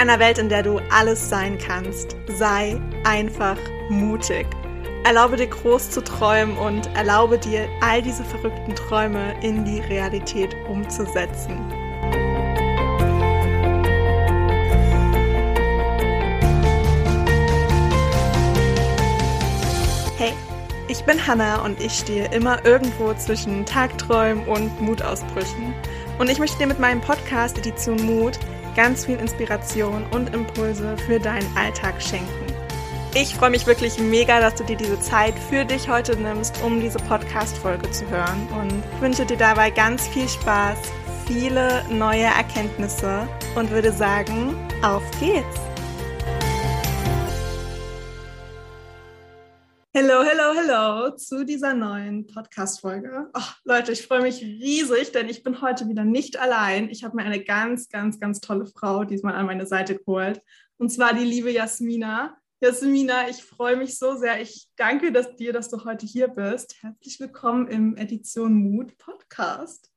einer Welt, in der du alles sein kannst. Sei einfach mutig. Erlaube dir groß zu träumen und erlaube dir, all diese verrückten Träume in die Realität umzusetzen. Hey, ich bin Hannah und ich stehe immer irgendwo zwischen Tagträumen und Mutausbrüchen. Und ich möchte dir mit meinem Podcast Edition Mut ganz viel Inspiration und Impulse für deinen Alltag schenken. Ich freue mich wirklich mega, dass du dir diese Zeit für dich heute nimmst, um diese Podcast-Folge zu hören und wünsche dir dabei ganz viel Spaß, viele neue Erkenntnisse und würde sagen, auf geht's! Hello, zu dieser neuen Podcast-Folge. Oh, Leute, ich freue mich riesig, denn ich bin heute wieder nicht allein. Ich habe mir eine ganz, ganz, ganz tolle Frau diesmal an meine Seite geholt. Und zwar die liebe Jasmina. Jasmina, ich freue mich so sehr. Ich danke dass dir, dass du heute hier bist. Herzlich willkommen im Edition Mut Podcast.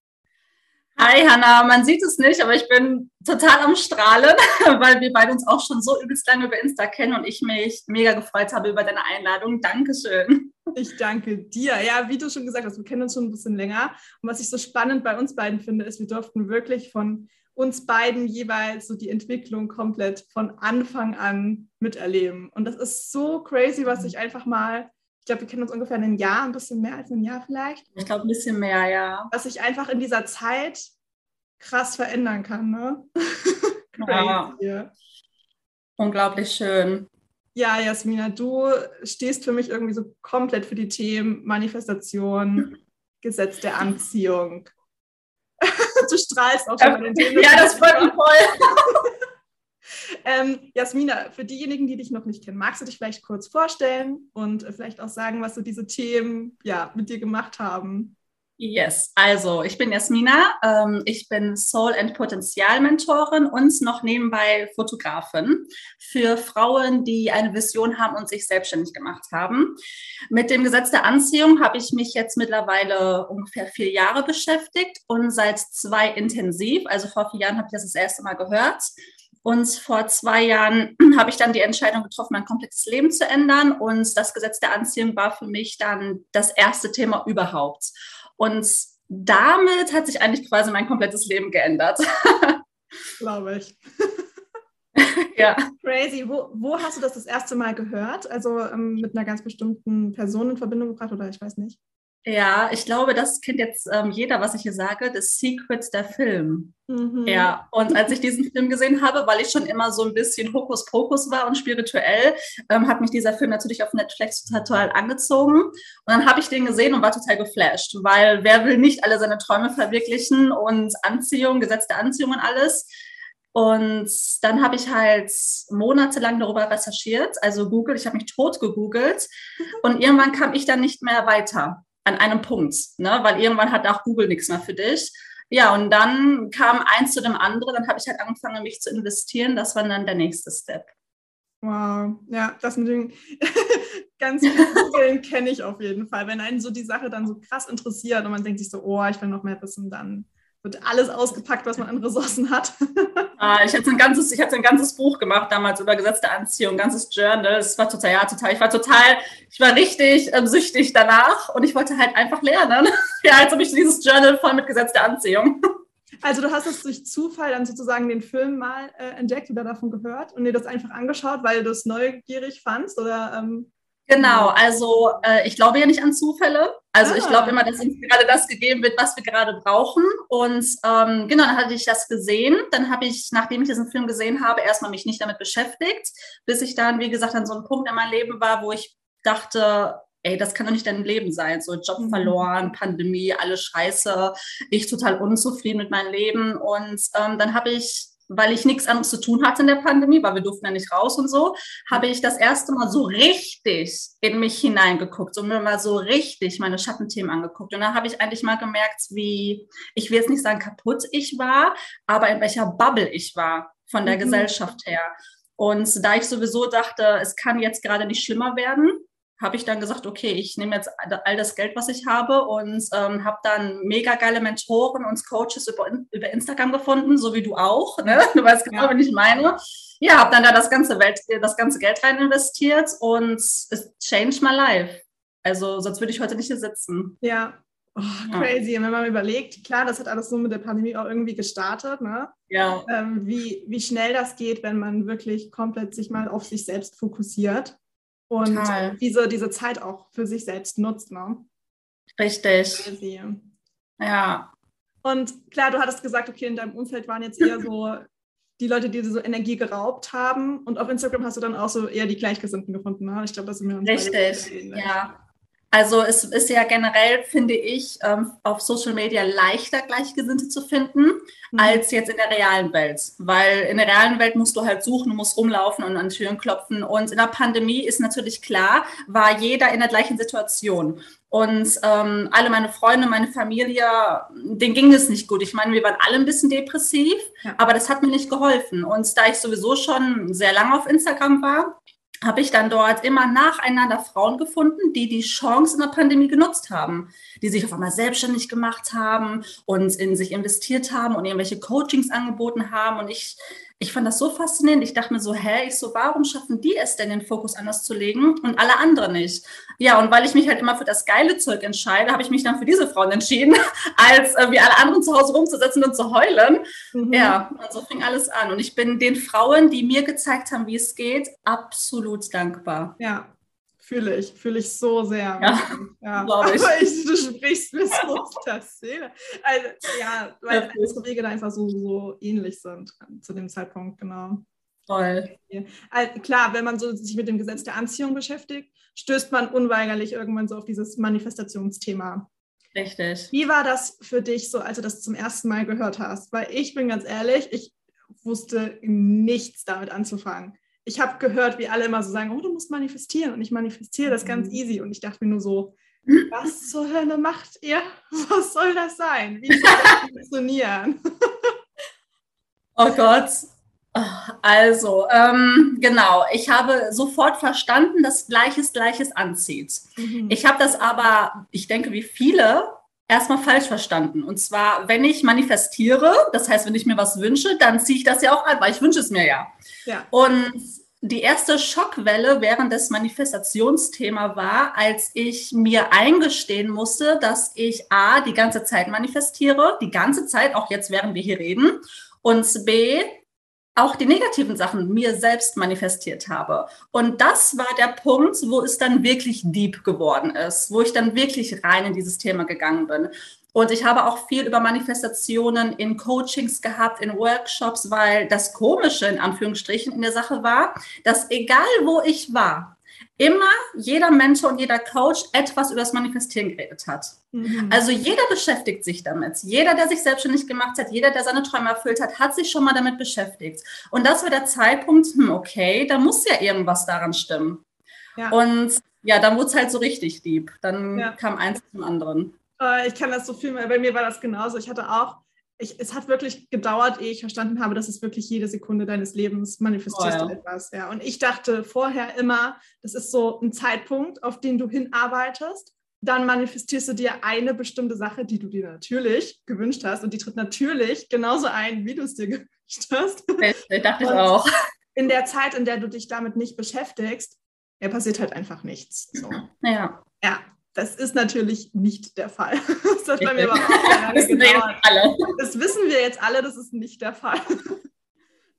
Hi Hanna, man sieht es nicht, aber ich bin total am Strahlen, weil wir beide uns auch schon so übelst lange über Insta kennen und ich mich mega gefreut habe über deine Einladung. Dankeschön. Ich danke dir. Ja, wie du schon gesagt hast, wir kennen uns schon ein bisschen länger. Und was ich so spannend bei uns beiden finde, ist, wir durften wirklich von uns beiden jeweils so die Entwicklung komplett von Anfang an miterleben. Und das ist so crazy, was ich einfach mal ich glaube, wir kennen uns ungefähr ein Jahr, ein bisschen mehr als ein Jahr vielleicht. Ich glaube, ein bisschen mehr, ja. Was sich einfach in dieser Zeit krass verändern kann, ne? ja. Unglaublich schön. Ja, Jasmina, du stehst für mich irgendwie so komplett für die Themen Manifestation, Gesetz der Anziehung. du strahlst auch schon bei den Themen. Ja, das freut mich voll. Ähm, Jasmina, für diejenigen, die dich noch nicht kennen, magst du dich vielleicht kurz vorstellen und vielleicht auch sagen, was so diese Themen ja, mit dir gemacht haben? Yes, also ich bin Jasmina, ähm, ich bin Soul- and Potenzial-Mentorin und noch nebenbei Fotografin für Frauen, die eine Vision haben und sich selbstständig gemacht haben. Mit dem Gesetz der Anziehung habe ich mich jetzt mittlerweile ungefähr vier Jahre beschäftigt und seit zwei intensiv, also vor vier Jahren habe ich das das erste Mal gehört und vor zwei Jahren habe ich dann die Entscheidung getroffen, mein komplettes Leben zu ändern. Und das Gesetz der Anziehung war für mich dann das erste Thema überhaupt. Und damit hat sich eigentlich quasi mein komplettes Leben geändert. Glaube ich. ja. Crazy. Wo, wo hast du das das erste Mal gehört? Also ähm, mit einer ganz bestimmten Person in Verbindung gebracht oder ich weiß nicht? Ja, ich glaube, das kennt jetzt ähm, jeder, was ich hier sage, The Secrets der Film. Mhm. Ja, und als ich diesen Film gesehen habe, weil ich schon immer so ein bisschen Hokuspokus war und spirituell, ähm, hat mich dieser Film natürlich auf Netflix total angezogen. Und dann habe ich den gesehen und war total geflasht, weil wer will nicht alle seine Träume verwirklichen und Anziehung, Gesetz der Anziehung und alles. Und dann habe ich halt monatelang darüber recherchiert, also Google, ich habe mich tot gegoogelt mhm. und irgendwann kam ich dann nicht mehr weiter an einem Punkt, ne? weil irgendwann hat auch Google nichts mehr für dich. Ja, und dann kam eins zu dem anderen, dann habe ich halt angefangen, mich zu investieren. Das war dann der nächste Step. Wow, ja, das mit den ganz vielen kenne ich auf jeden Fall. Wenn einen so die Sache dann so krass interessiert und man denkt sich so, oh, ich will noch mehr wissen, dann wird alles ausgepackt, was man an Ressourcen hat. ah, ich hatte ein ganzes, ich hatte ein ganzes Buch gemacht damals über gesetzte Anziehung, ein ganzes Journal. Es war total, ja, total. Ich war total, ich war richtig ähm, süchtig danach und ich wollte halt einfach lernen. ja, jetzt habe ich dieses Journal voll mit gesetzter Anziehung. Also du hast es durch Zufall dann sozusagen den Film mal äh, entdeckt oder davon gehört und dir das einfach angeschaut, weil du es neugierig fandst oder ähm Genau, also äh, ich glaube ja nicht an Zufälle. Also ah. ich glaube immer, dass uns gerade das gegeben wird, was wir gerade brauchen. Und ähm, genau, dann hatte ich das gesehen. Dann habe ich, nachdem ich diesen Film gesehen habe, erstmal mich nicht damit beschäftigt, bis ich dann, wie gesagt, an so einem Punkt in meinem Leben war, wo ich dachte, ey, das kann doch nicht dein Leben sein. So Job mhm. verloren, Pandemie, alles scheiße, ich total unzufrieden mit meinem Leben. Und ähm, dann habe ich weil ich nichts anderes zu tun hatte in der Pandemie, weil wir durften ja nicht raus und so, habe ich das erste Mal so richtig in mich hineingeguckt und mir mal so richtig meine Schattenthemen angeguckt. Und dann habe ich eigentlich mal gemerkt, wie, ich will jetzt nicht sagen kaputt ich war, aber in welcher Bubble ich war von der mhm. Gesellschaft her. Und da ich sowieso dachte, es kann jetzt gerade nicht schlimmer werden, habe ich dann gesagt, okay, ich nehme jetzt all das Geld, was ich habe und ähm, habe dann mega geile Mentoren und Coaches über, über Instagram gefunden, so wie du auch. Ne? Du weißt genau, ja. was ich meine. Ja, habe dann da das ganze, Welt, das ganze Geld rein investiert und es changed my life. Also sonst würde ich heute nicht hier sitzen. Ja, Oh, crazy. Und wenn man überlegt, klar, das hat alles so mit der Pandemie auch irgendwie gestartet, ne? Ja. Ähm, wie, wie schnell das geht, wenn man wirklich komplett sich mal auf sich selbst fokussiert und diese, diese Zeit auch für sich selbst nutzt, ne? Richtig. Ja. Und klar, du hattest gesagt, okay, in deinem Umfeld waren jetzt eher so die Leute, die dir so Energie geraubt haben. Und auf Instagram hast du dann auch so eher die Gleichgesinnten gefunden. Ne? Ich glaube, das sind wir uns Richtig, ja. Also es ist ja generell, finde ich, ähm, auf Social Media leichter Gleichgesinnte zu finden, mhm. als jetzt in der realen Welt. Weil in der realen Welt musst du halt suchen, du musst rumlaufen und an Türen klopfen. Und in der Pandemie ist natürlich klar, war jeder in der gleichen Situation. Und ähm, alle meine Freunde, meine Familie, denen ging es nicht gut. Ich meine, wir waren alle ein bisschen depressiv, ja. aber das hat mir nicht geholfen. Und da ich sowieso schon sehr lange auf Instagram war, habe ich dann dort immer nacheinander Frauen gefunden, die die Chance in der Pandemie genutzt haben, die sich auf einmal selbstständig gemacht haben und in sich investiert haben und irgendwelche Coachings angeboten haben. Und ich ich fand das so faszinierend. Ich dachte mir so, hä, ich so, warum schaffen die es denn, den Fokus anders zu legen und alle anderen nicht? Ja, und weil ich mich halt immer für das geile Zeug entscheide, habe ich mich dann für diese Frauen entschieden, als äh, wie alle anderen zu Hause rumzusetzen und zu heulen. Mhm. Ja, und so fing alles an. Und ich bin den Frauen, die mir gezeigt haben, wie es geht, absolut dankbar. Ja, Fühle ich, fühle ich so sehr. Ja, ja. glaube ich. Aber ich. Du sprichst mir so aus der Seele. Also, ja, weil unsere Wege da einfach so, so ähnlich sind zu dem Zeitpunkt, genau. Toll. Also, klar, wenn man so sich mit dem Gesetz der Anziehung beschäftigt, stößt man unweigerlich irgendwann so auf dieses Manifestationsthema. Richtig. Wie war das für dich so, als du das zum ersten Mal gehört hast? Weil ich bin ganz ehrlich, ich wusste nichts damit anzufangen ich habe gehört, wie alle immer so sagen, oh, du musst manifestieren und ich manifestiere das ganz mhm. easy und ich dachte mir nur so, was zur Hölle macht ihr? Was soll das sein? Wie soll das funktionieren? Oh Gott. Also, ähm, genau, ich habe sofort verstanden, dass Gleiches Gleiches anzieht. Mhm. Ich habe das aber, ich denke, wie viele, erstmal falsch verstanden. Und zwar, wenn ich manifestiere, das heißt, wenn ich mir was wünsche, dann ziehe ich das ja auch an, weil ich wünsche es mir ja. ja. Und die erste Schockwelle während des Manifestationsthema war, als ich mir eingestehen musste, dass ich A, die ganze Zeit manifestiere, die ganze Zeit, auch jetzt während wir hier reden, und B, auch die negativen Sachen mir selbst manifestiert habe. Und das war der Punkt, wo es dann wirklich deep geworden ist, wo ich dann wirklich rein in dieses Thema gegangen bin. Und ich habe auch viel über Manifestationen in Coachings gehabt, in Workshops, weil das Komische in Anführungsstrichen in der Sache war, dass egal wo ich war, immer jeder Mentor und jeder Coach etwas über das Manifestieren geredet hat. Mhm. Also jeder beschäftigt sich damit. Jeder, der sich selbstständig gemacht hat, jeder, der seine Träume erfüllt hat, hat sich schon mal damit beschäftigt. Und das war der Zeitpunkt, hm, okay, da muss ja irgendwas daran stimmen. Ja. Und ja, dann wurde es halt so richtig lieb. Dann ja. kam eins zum anderen. Äh, ich kann das so viel mehr. Bei mir war das genauso. Ich hatte auch ich, es hat wirklich gedauert, ehe ich verstanden habe, dass es wirklich jede Sekunde deines Lebens manifestierst oh, ja. etwas. Ja. Und ich dachte vorher immer, das ist so ein Zeitpunkt, auf den du hinarbeitest. Dann manifestierst du dir eine bestimmte Sache, die du dir natürlich gewünscht hast. Und die tritt natürlich genauso ein, wie du es dir gewünscht hast. Das dachte ich auch. In der Zeit, in der du dich damit nicht beschäftigst, ja, passiert halt einfach nichts. So. Ja. Ja, das ist natürlich nicht der Fall. Das hat bei mir aber auch das, das wissen wir jetzt alle, das ist nicht der Fall.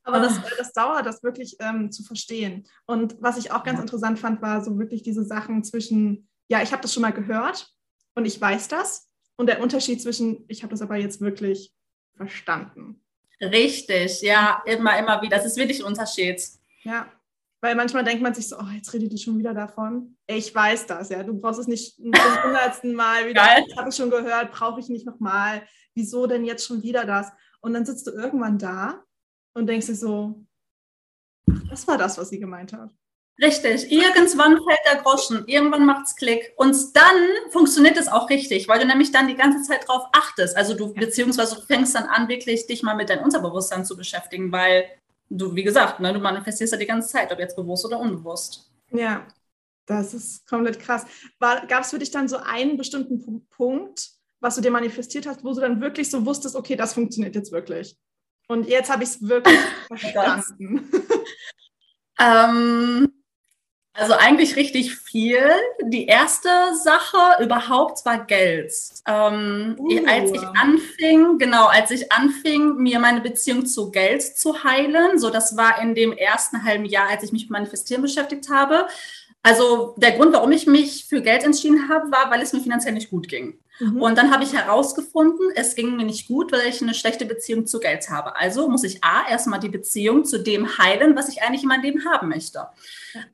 Aber das, ah. das dauert, das wirklich ähm, zu verstehen. Und was ich auch ganz interessant fand, war so wirklich diese Sachen zwischen, ja, ich habe das schon mal gehört und ich weiß das. Und der Unterschied zwischen, ich habe das aber jetzt wirklich verstanden. Richtig, ja, immer, immer wieder. Das ist wirklich ein Unterschied. Ja, weil manchmal denkt man sich so, oh, jetzt redet die schon wieder davon. Ich weiß das, ja. Du brauchst es nicht zum hundertsten Mal wieder. Geil. Ich habe es schon gehört, brauche ich nicht nochmal. Wieso denn jetzt schon wieder das? Und dann sitzt du irgendwann da und denkst dir so, das war das, was sie gemeint hat. Richtig, irgendwann fällt der Groschen, irgendwann macht es Klick und dann funktioniert es auch richtig, weil du nämlich dann die ganze Zeit drauf achtest. Also du, beziehungsweise du fängst dann an, wirklich dich mal mit deinem Unterbewusstsein zu beschäftigen, weil du, wie gesagt, ne, du manifestierst ja die ganze Zeit, ob jetzt bewusst oder unbewusst. Ja. Das ist komplett krass. Gab es für dich dann so einen bestimmten Punkt, was du dir manifestiert hast, wo du dann wirklich so wusstest, okay, das funktioniert jetzt wirklich? Und jetzt habe ich es wirklich verstanden. ähm, also eigentlich richtig viel. Die erste Sache überhaupt war Geld. Ähm, uh. Als ich anfing, genau, als ich anfing, mir meine Beziehung zu Geld zu heilen, so das war in dem ersten halben Jahr, als ich mich mit Manifestieren beschäftigt habe. Also der Grund, warum ich mich für Geld entschieden habe, war, weil es mir finanziell nicht gut ging. Mhm. Und dann habe ich herausgefunden, es ging mir nicht gut, weil ich eine schlechte Beziehung zu Geld habe. Also muss ich A, erstmal die Beziehung zu dem heilen, was ich eigentlich in meinem Leben haben möchte.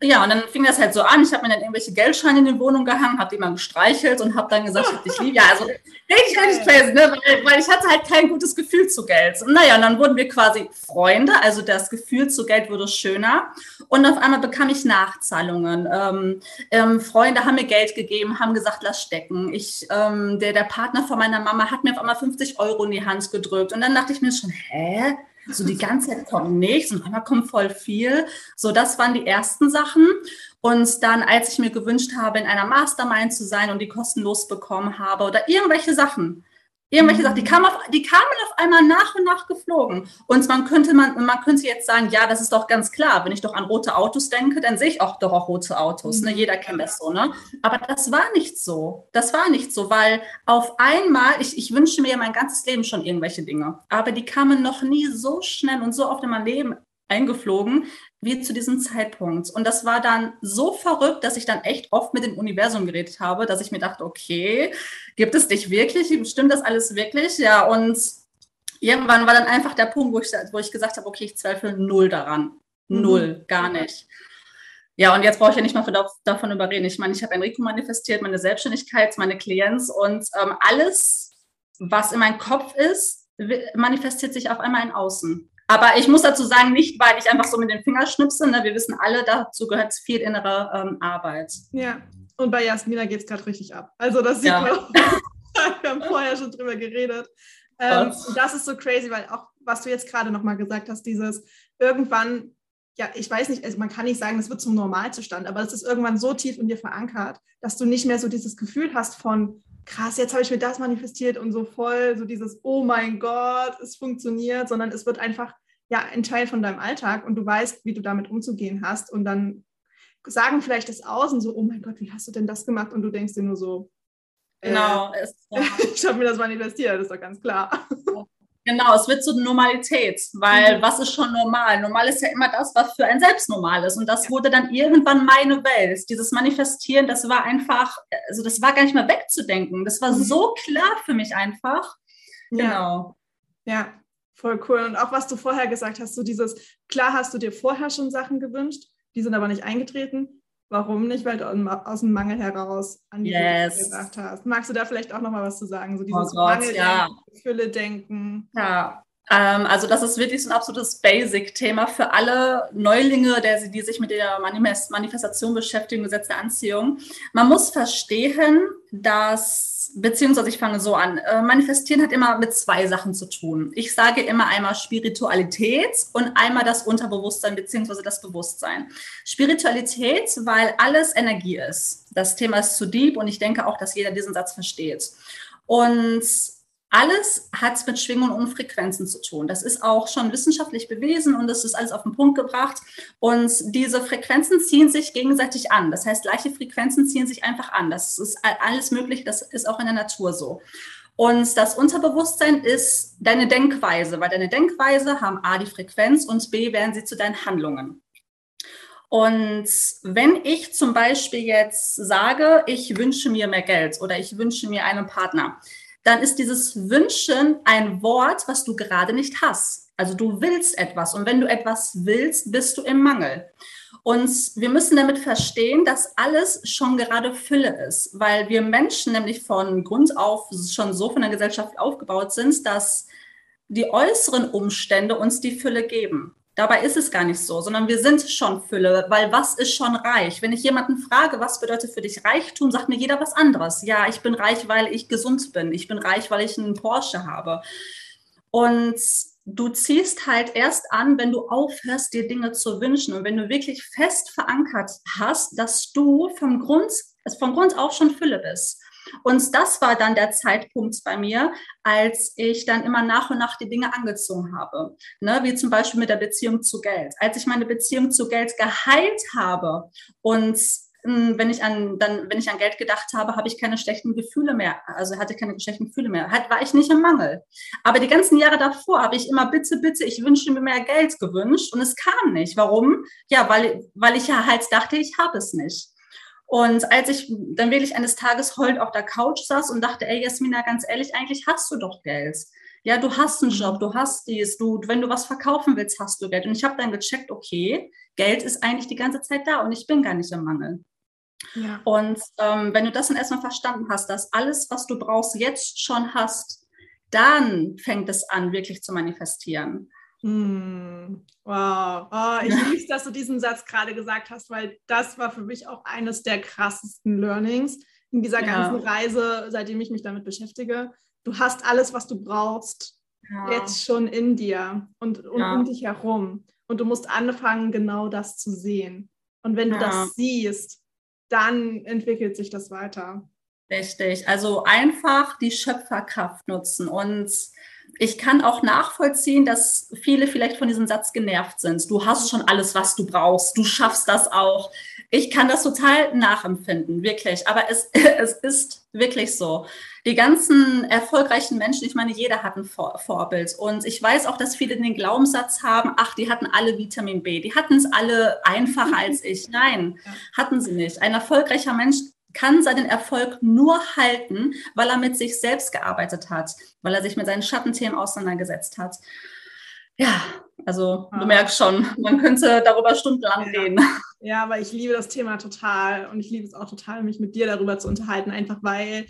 Ja, und dann fing das halt so an. Ich habe mir dann irgendwelche Geldscheine in die Wohnung gehangen, habe die mal gestreichelt und habe dann gesagt, ich hab dich lieb. Ja, also richtig, richtig crazy, ne? weil, weil ich hatte halt kein gutes Gefühl zu Geld. Und naja, und dann wurden wir quasi Freunde, also das Gefühl zu Geld wurde schöner. Und auf einmal bekam ich Nachzahlungen. Ähm, ähm, Freunde haben mir Geld gegeben, haben gesagt, lass stecken. Ich ähm, der, der Partner von meiner Mama hat mir auf einmal 50 Euro in die Hand gedrückt. Und dann dachte ich mir schon, hä? So die ganze Zeit kommt nichts und einmal kommt voll viel. So, das waren die ersten Sachen. Und dann, als ich mir gewünscht habe, in einer Mastermind zu sein und die kostenlos bekommen habe oder irgendwelche Sachen, Irgendwelche Sachen, die kamen, auf, die kamen auf einmal nach und nach geflogen. Und man könnte, man, man könnte jetzt sagen, ja, das ist doch ganz klar. Wenn ich doch an rote Autos denke, dann sehe ich auch doch auch rote Autos. Ne? Jeder kennt das so. Ne? Aber das war nicht so. Das war nicht so, weil auf einmal, ich, ich wünsche mir mein ganzes Leben schon irgendwelche Dinge. Aber die kamen noch nie so schnell und so oft in mein Leben eingeflogen, wie zu diesem Zeitpunkt. Und das war dann so verrückt, dass ich dann echt oft mit dem Universum geredet habe, dass ich mir dachte, okay, gibt es dich wirklich? Stimmt das alles wirklich? Ja, und irgendwann war dann einfach der Punkt, wo ich, wo ich gesagt habe, okay, ich zweifle null daran. Mhm. Null, mhm. gar nicht. Ja, und jetzt brauche ich ja nicht mal davon überreden. Ich meine, ich habe Enrico manifestiert, meine Selbstständigkeit, meine Klienz und ähm, alles, was in meinem Kopf ist, manifestiert sich auf einmal in Außen. Aber ich muss dazu sagen, nicht, weil ich einfach so mit den Fingern schnipse. Ne? Wir wissen alle, dazu gehört viel innere ähm, Arbeit. Ja, und bei Jasmina geht es gerade richtig ab. Also das sieht ja. man. Wir haben vorher schon drüber geredet. Ähm, das ist so crazy, weil auch, was du jetzt gerade nochmal gesagt hast, dieses irgendwann, ja, ich weiß nicht, also man kann nicht sagen, es wird zum Normalzustand, aber es ist irgendwann so tief in dir verankert, dass du nicht mehr so dieses Gefühl hast von, krass, jetzt habe ich mir das manifestiert und so voll, so dieses, oh mein Gott, es funktioniert, sondern es wird einfach ja ein Teil von deinem Alltag und du weißt, wie du damit umzugehen hast und dann sagen vielleicht das Außen so, oh mein Gott, wie hast du denn das gemacht? Und du denkst dir nur so, genau, äh, es, ja. ich habe mir das manifestiert, das ist doch ganz klar. Genau, es wird zur Normalität, weil mhm. was ist schon normal? Normal ist ja immer das, was für ein selbst normal ist. Und das ja. wurde dann irgendwann meine Welt. Dieses Manifestieren, das war einfach, also das war gar nicht mehr wegzudenken. Das war mhm. so klar für mich einfach. Genau. Ja. ja, voll cool. Und auch was du vorher gesagt hast, so dieses, klar hast du dir vorher schon Sachen gewünscht, die sind aber nicht eingetreten. Warum nicht? Weil du aus dem Mangel heraus an die yes. gedacht hast. Magst du da vielleicht auch noch mal was zu sagen? So dieses oh Gott, Mangel, ja. Fülle denken. Ja, ähm, also das ist wirklich so ein absolutes Basic-Thema für alle Neulinge, der, die sich mit der Manifestation beschäftigen, Gesetz der Anziehung. Man muss verstehen, dass, beziehungsweise ich fange so an, äh, manifestieren hat immer mit zwei Sachen zu tun. Ich sage immer einmal Spiritualität und einmal das Unterbewusstsein, beziehungsweise das Bewusstsein. Spiritualität, weil alles Energie ist. Das Thema ist zu deep und ich denke auch, dass jeder diesen Satz versteht. Und alles hat mit Schwingungen und Frequenzen zu tun. Das ist auch schon wissenschaftlich bewiesen und das ist alles auf den Punkt gebracht. Und diese Frequenzen ziehen sich gegenseitig an. Das heißt, gleiche Frequenzen ziehen sich einfach an. Das ist alles möglich. Das ist auch in der Natur so. Und das Unterbewusstsein ist deine Denkweise, weil deine Denkweise haben A die Frequenz und B werden sie zu deinen Handlungen. Und wenn ich zum Beispiel jetzt sage, ich wünsche mir mehr Geld oder ich wünsche mir einen Partner, dann ist dieses Wünschen ein Wort, was du gerade nicht hast. Also du willst etwas und wenn du etwas willst, bist du im Mangel. Und wir müssen damit verstehen, dass alles schon gerade Fülle ist, weil wir Menschen nämlich von Grund auf schon so von der Gesellschaft aufgebaut sind, dass die äußeren Umstände uns die Fülle geben. Dabei ist es gar nicht so, sondern wir sind schon Fülle, weil was ist schon reich? Wenn ich jemanden frage, was bedeutet für dich Reichtum, sagt mir jeder was anderes. Ja, ich bin reich, weil ich gesund bin. Ich bin reich, weil ich einen Porsche habe. Und du ziehst halt erst an, wenn du aufhörst, dir Dinge zu wünschen und wenn du wirklich fest verankert hast, dass du vom Grund, von Grund auf schon Fülle bist. Und das war dann der Zeitpunkt bei mir, als ich dann immer nach und nach die Dinge angezogen habe. Ne, wie zum Beispiel mit der Beziehung zu Geld. Als ich meine Beziehung zu Geld geheilt habe und hm, wenn ich an dann wenn ich an Geld gedacht habe, habe ich keine schlechten Gefühle mehr, also hatte keine schlechten Gefühle mehr. Halt war ich nicht im Mangel. Aber die ganzen Jahre davor habe ich immer bitte bitte, ich wünsche mir mehr Geld gewünscht und es kam nicht. Warum? Ja, weil weil ich ja halt dachte, ich habe es nicht. Und als ich dann wirklich eines Tages heulend auf der Couch saß und dachte, ey Jasmina, ganz ehrlich, eigentlich hast du doch Geld. Ja, du hast einen Job, du hast dies, du, wenn du was verkaufen willst, hast du Geld. Und ich habe dann gecheckt, okay, Geld ist eigentlich die ganze Zeit da und ich bin gar nicht im Mangel. Ja. Und ähm, wenn du das dann erstmal verstanden hast, dass alles, was du brauchst, jetzt schon hast, dann fängt es an, wirklich zu manifestieren. Hm. Wow. Oh, ich liebe es, dass du diesen Satz gerade gesagt hast, weil das war für mich auch eines der krassesten Learnings in dieser ja. ganzen Reise, seitdem ich mich damit beschäftige. Du hast alles, was du brauchst, ja. jetzt schon in dir und, und ja. um dich herum. Und du musst anfangen, genau das zu sehen. Und wenn du das siehst, dann entwickelt sich das weiter. Richtig. Also einfach die Schöpferkraft nutzen und ich kann auch nachvollziehen, dass viele vielleicht von diesem Satz genervt sind. Du hast schon alles, was du brauchst. Du schaffst das auch. Ich kann das total nachempfinden, wirklich. Aber es, es ist wirklich so. Die ganzen erfolgreichen Menschen, ich meine, jeder hat ein Vor Vorbild. Und ich weiß auch, dass viele den Glaubenssatz haben, ach, die hatten alle Vitamin B. Die hatten es alle einfacher als ich. Nein, hatten sie nicht. Ein erfolgreicher Mensch kann seinen Erfolg nur halten, weil er mit sich selbst gearbeitet hat, weil er sich mit seinen Schattenthemen auseinandergesetzt hat. Ja, also du merkst schon, man könnte darüber stundenlang ja. reden. Ja, aber ich liebe das Thema total und ich liebe es auch total, mich mit dir darüber zu unterhalten, einfach weil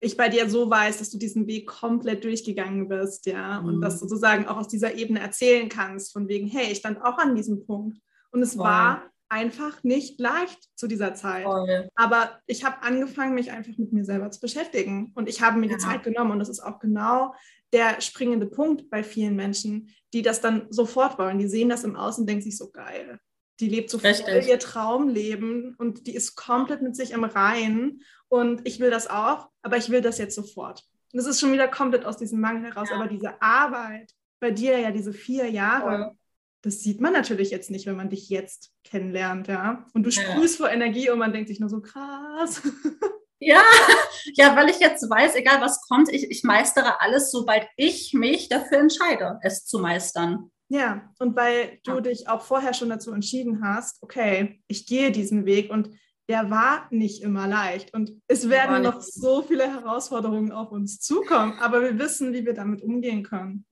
ich bei dir so weiß, dass du diesen Weg komplett durchgegangen bist, ja, mhm. und dass du sozusagen auch aus dieser Ebene erzählen kannst, von wegen, hey, ich stand auch an diesem Punkt und es wow. war einfach nicht leicht zu dieser Zeit. Voll. Aber ich habe angefangen, mich einfach mit mir selber zu beschäftigen. Und ich habe mir ja. die Zeit genommen. Und das ist auch genau der springende Punkt bei vielen Menschen, die das dann sofort wollen. Die sehen das im Außen und denken sich so geil. Die lebt so voll ihr Traumleben und die ist komplett mit sich im Reinen. Und ich will das auch, aber ich will das jetzt sofort. Und das ist schon wieder komplett aus diesem Mangel heraus. Ja. Aber diese Arbeit, bei dir ja diese vier Jahre, das sieht man natürlich jetzt nicht, wenn man dich jetzt kennenlernt, ja. Und du sprühst ja. vor Energie und man denkt sich nur so krass. Ja, ja, weil ich jetzt weiß, egal was kommt, ich, ich meistere alles, sobald ich mich dafür entscheide, es zu meistern. Ja, und weil du ja. dich auch vorher schon dazu entschieden hast, okay, ich gehe diesen Weg und der war nicht immer leicht. Und es werden noch so viele Herausforderungen auf uns zukommen, aber wir wissen, wie wir damit umgehen können.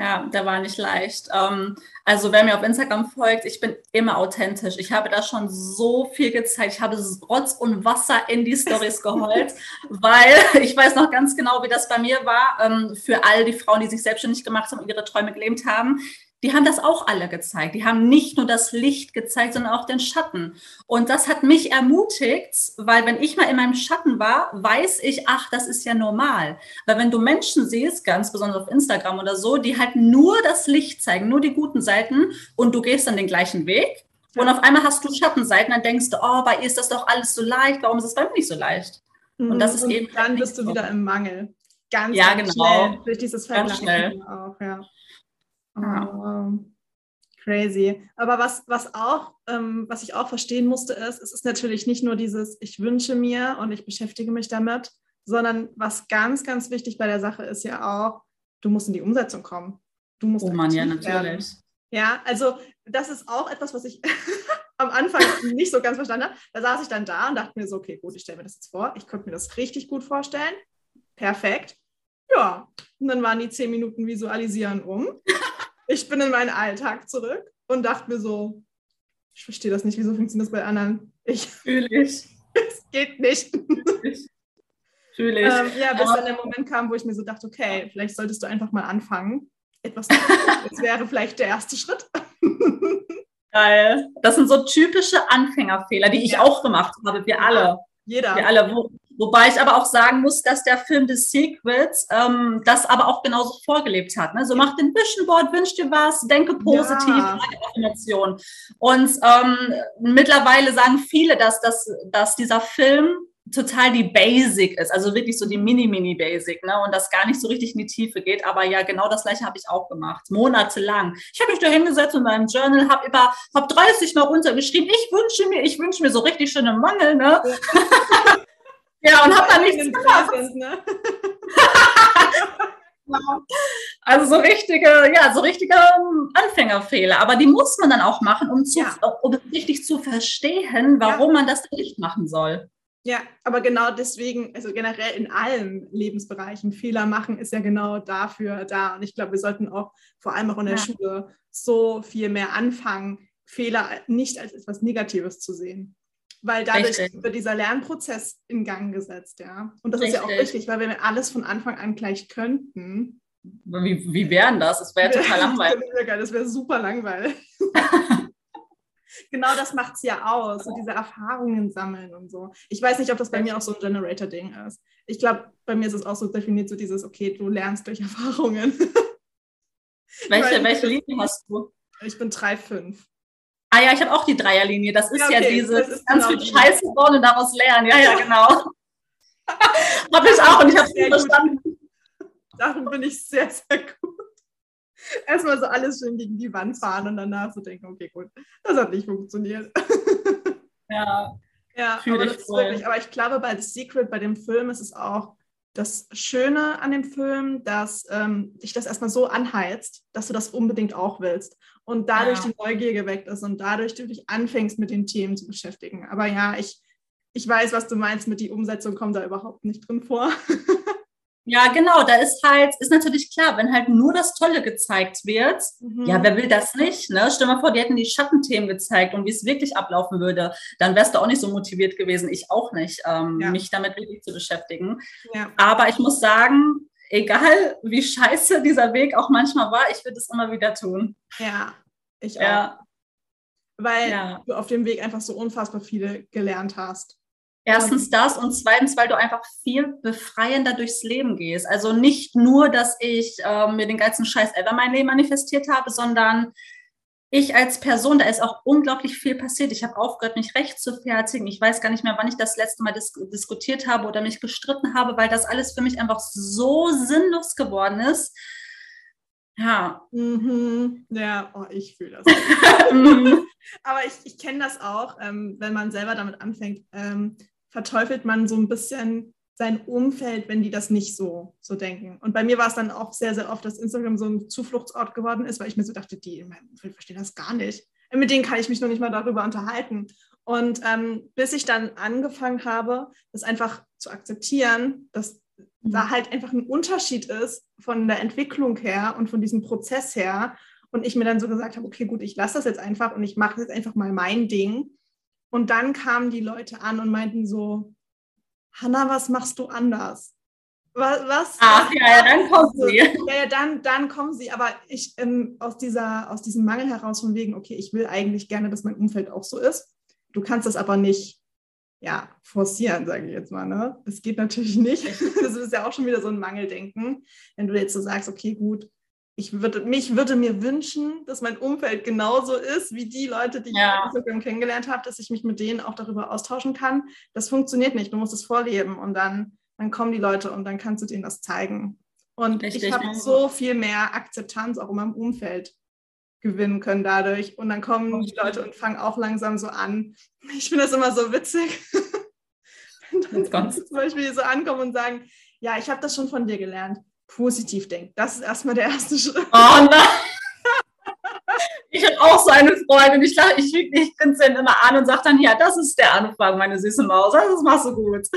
Ja, der war nicht leicht. Ähm, also wer mir auf Instagram folgt, ich bin immer authentisch. Ich habe da schon so viel gezeigt. Ich habe Rotz und Wasser in die Stories geholt, weil ich weiß noch ganz genau, wie das bei mir war. Ähm, für all die Frauen, die sich selbstständig gemacht haben und ihre Träume gelebt haben die haben das auch alle gezeigt. Die haben nicht nur das Licht gezeigt, sondern auch den Schatten. Und das hat mich ermutigt, weil wenn ich mal in meinem Schatten war, weiß ich, ach, das ist ja normal. Weil wenn du Menschen siehst, ganz besonders auf Instagram oder so, die halt nur das Licht zeigen, nur die guten Seiten und du gehst dann den gleichen Weg und auf einmal hast du Schattenseiten, dann denkst du, oh, bei ihr ist das doch alles so leicht, warum ist es bei mir nicht so leicht? Und das ist und eben. Dann bist du wieder im Mangel. Ganz, ja, ganz genau. schnell. Durch dieses Vergleichen auch, ja. Oh, crazy. Aber was, was auch, ähm, was ich auch verstehen musste, ist, es ist natürlich nicht nur dieses, ich wünsche mir und ich beschäftige mich damit, sondern was ganz, ganz wichtig bei der Sache ist ja auch, du musst in die Umsetzung kommen. Du musst oh Mann, ja, natürlich. Werden. Ja, also das ist auch etwas, was ich am Anfang nicht so ganz verstanden habe. Da saß ich dann da und dachte mir so, okay, gut, ich stelle mir das jetzt vor. Ich konnte mir das richtig gut vorstellen. Perfekt. Ja, und dann waren die zehn Minuten Visualisieren um ich bin in meinen Alltag zurück und dachte mir so, ich verstehe das nicht, wieso funktioniert das bei anderen? Ich fühle ich. Es geht nicht. Fühle ich. Ähm, ja, bis dann der Moment kam, wo ich mir so dachte, okay, vielleicht solltest du einfach mal anfangen. Etwas zu Das wäre vielleicht der erste Schritt. Geil. Das sind so typische Anfängerfehler, die ich ja. auch gemacht habe. Wir alle. Jeder. Wir alle. Wo, Wobei ich aber auch sagen muss, dass der Film The Secrets ähm, das aber auch genauso vorgelebt hat. Ne? So mach den Vision Board, wünsch dir was, denke positiv, ja. Affirmation. Und ähm, mittlerweile sagen viele, dass, dass, dass dieser Film total die Basic ist, also wirklich so die Mini-Mini-Basic, ne? Und das gar nicht so richtig in die Tiefe geht. Aber ja, genau das gleiche habe ich auch gemacht, monatelang. Ich habe mich da hingesetzt in meinem Journal, habe über, habe 30 mal runtergeschrieben. Ich wünsche mir, ich wünsche mir so richtig schöne Mangel, ne? ja, und habe da nichts gemacht. Ne? Also so richtige, ja, so richtige ähm, Anfängerfehler. Aber die muss man dann auch machen, um, zu, ja. um richtig zu verstehen, warum ja. man das nicht machen soll. Ja, aber genau deswegen, also generell in allen Lebensbereichen Fehler machen, ist ja genau dafür da. Und ich glaube, wir sollten auch vor allem auch in der ja. Schule so viel mehr anfangen, Fehler nicht als etwas Negatives zu sehen. Weil dadurch richtig. wird dieser Lernprozess in Gang gesetzt, ja. Und das richtig. ist ja auch wichtig, weil wenn wir alles von Anfang an gleich könnten. Wie, wie wären das? Das wäre total langweilig. Das wäre super langweilig. genau das macht es ja aus, so diese Erfahrungen sammeln und so. Ich weiß nicht, ob das bei mir auch so ein Generator-Ding ist. Ich glaube, bei mir ist es auch so definiert, so dieses, okay, du lernst durch Erfahrungen. welche, meine, welche Linie hast du? Ich bin 3,5. Ah ja, ich habe auch die Dreierlinie. Das ist ja, okay, ja diese ganz genau viel Scheiße bauen und daraus lernen. Ja, ja, genau. habe ich auch und ich habe es verstanden. Darum bin ich sehr, sehr gut erstmal so alles schön gegen die Wand fahren und danach so denken, okay, gut, das hat nicht funktioniert. Ja. Ja, aber, das wirklich, aber ich glaube, bei The Secret, bei dem Film, ist es auch das Schöne an dem Film, dass ähm, dich das erstmal so anheizt, dass du das unbedingt auch willst. Und dadurch ja. die Neugier geweckt ist und dadurch du dich anfängst, mit den Themen zu beschäftigen. Aber ja, ich, ich weiß, was du meinst mit die Umsetzung kommt da überhaupt nicht drin vor. Ja, genau, da ist halt, ist natürlich klar, wenn halt nur das Tolle gezeigt wird, mhm. ja, wer will das nicht, ne? Stell mal vor, die hätten die Schattenthemen gezeigt und wie es wirklich ablaufen würde, dann wärst du auch nicht so motiviert gewesen, ich auch nicht, ähm, ja. mich damit wirklich zu beschäftigen. Ja. Aber ich muss sagen, egal wie scheiße dieser Weg auch manchmal war, ich würde es immer wieder tun. Ja, ich auch. Ja. Weil ja. du auf dem Weg einfach so unfassbar viele gelernt hast. Erstens das und zweitens, weil du einfach viel befreiender durchs Leben gehst. Also nicht nur, dass ich äh, mir den geilsten Scheiß ever mein Leben manifestiert habe, sondern ich als Person, da ist auch unglaublich viel passiert. Ich habe aufgehört, mich recht zu fertigen. Ich weiß gar nicht mehr, wann ich das letzte Mal dis diskutiert habe oder mich gestritten habe, weil das alles für mich einfach so sinnlos geworden ist. Ja. Mhm. Ja, oh, ich fühle das. Aber ich, ich kenne das auch, ähm, wenn man selber damit anfängt, ähm, verteufelt man so ein bisschen sein Umfeld, wenn die das nicht so, so denken. Und bei mir war es dann auch sehr, sehr oft, dass Instagram so ein Zufluchtsort geworden ist, weil ich mir so dachte, die verstehen das gar nicht. Mit denen kann ich mich noch nicht mal darüber unterhalten. Und ähm, bis ich dann angefangen habe, das einfach zu akzeptieren, dass da mhm. halt einfach ein Unterschied ist von der Entwicklung her und von diesem Prozess her. Und ich mir dann so gesagt habe, okay, gut, ich lasse das jetzt einfach und ich mache jetzt einfach mal mein Ding. Und dann kamen die Leute an und meinten so, Hanna, was machst du anders? Was? was Ach, ja, ja, dann kommen sie. Ja, ja, dann, dann kommen sie. Aber ich ähm, aus, dieser, aus diesem Mangel heraus von wegen, okay, ich will eigentlich gerne, dass mein Umfeld auch so ist. Du kannst das aber nicht ja, forcieren, sage ich jetzt mal. Ne? Das geht natürlich nicht. Das ist ja auch schon wieder so ein Mangeldenken. Wenn du jetzt so sagst, okay, gut, ich würde, mich würde mir wünschen, dass mein Umfeld genauso ist wie die Leute, die ja. ich auf Instagram kennengelernt habe, dass ich mich mit denen auch darüber austauschen kann. Das funktioniert nicht. Du musst es vorleben und dann, dann kommen die Leute und dann kannst du denen das zeigen. Und Richtig, ich habe so viel mehr Akzeptanz auch in meinem Umfeld gewinnen können dadurch. Und dann kommen die Leute und fangen auch langsam so an. Ich finde das immer so witzig. Wenn dann zum Beispiel so ankommen und sagen, ja, ich habe das schon von dir gelernt. Positiv denken. Das ist erstmal der erste Schritt. Oh nein. Ich habe auch so eine Freundin, ich, ich, ich grinse dann immer an und sage dann, ja, das ist der Anfang, meine süße Maus, das machst du gut.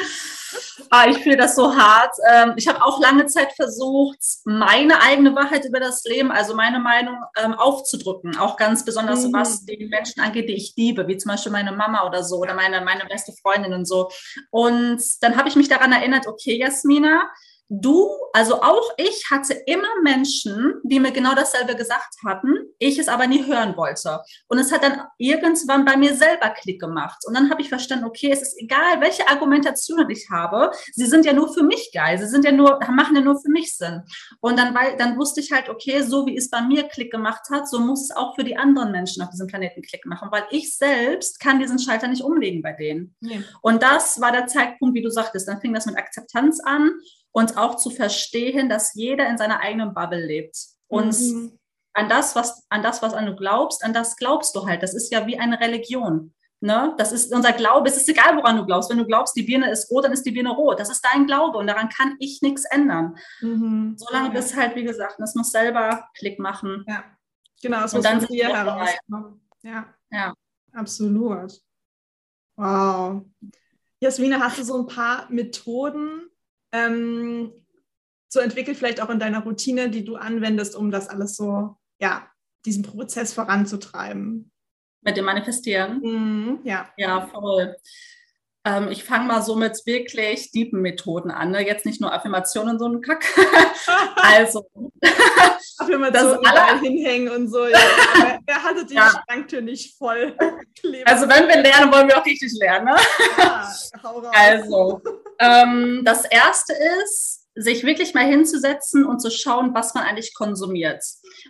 Aber ah, ich fühle das so hart. Ähm, ich habe auch lange Zeit versucht, meine eigene Wahrheit über das Leben, also meine Meinung ähm, aufzudrücken. Auch ganz besonders, mhm. was die Menschen angeht, die ich liebe, wie zum Beispiel meine Mama oder so oder meine, meine beste Freundin und so. Und dann habe ich mich daran erinnert, okay, Jasmina, du, also auch ich hatte immer Menschen, die mir genau dasselbe gesagt hatten, ich es aber nie hören wollte. Und es hat dann irgendwann bei mir selber Klick gemacht. Und dann habe ich verstanden, okay, es ist egal, welche Argumentationen ich habe, sie sind ja nur für mich geil, sie sind ja nur, machen ja nur für mich Sinn. Und dann, weil, dann wusste ich halt, okay, so wie es bei mir Klick gemacht hat, so muss es auch für die anderen Menschen auf diesem Planeten Klick machen, weil ich selbst kann diesen Schalter nicht umlegen bei denen. Nee. Und das war der Zeitpunkt, wie du sagtest, dann fing das mit Akzeptanz an und auch zu verstehen, dass jeder in seiner eigenen Bubble lebt. Und mhm. an das, was, an das, was an du glaubst, an das glaubst du halt. Das ist ja wie eine Religion. Ne? Das ist unser Glaube. Es ist egal, woran du glaubst. Wenn du glaubst, die Birne ist rot, dann ist die Birne rot. Das ist dein Glaube und daran kann ich nichts ändern. Mhm. Solange ja. bis halt, wie gesagt, das muss selber Klick machen. Ja, genau. Es muss dann von dir herauskommen. Ja. ja, absolut. Wow. Jasmina, hast du so ein paar Methoden, ähm, so entwickelt, vielleicht auch in deiner Routine, die du anwendest, um das alles so, ja, diesen Prozess voranzutreiben. Mit dem Manifestieren? Mhm, ja. Ja, voll. Ähm, ich fange mal so mit wirklich tiefen Methoden an. Ne? Jetzt nicht nur Affirmationen, so ein Kack. also. Affirmationen alle hinhängen und so. Ja. Wer hatte die ja. Schranktür nicht voll? also, wenn wir lernen, wollen wir auch richtig lernen. Ne? Ja, hau raus. Also, ähm, das erste ist, sich wirklich mal hinzusetzen und zu schauen, was man eigentlich konsumiert.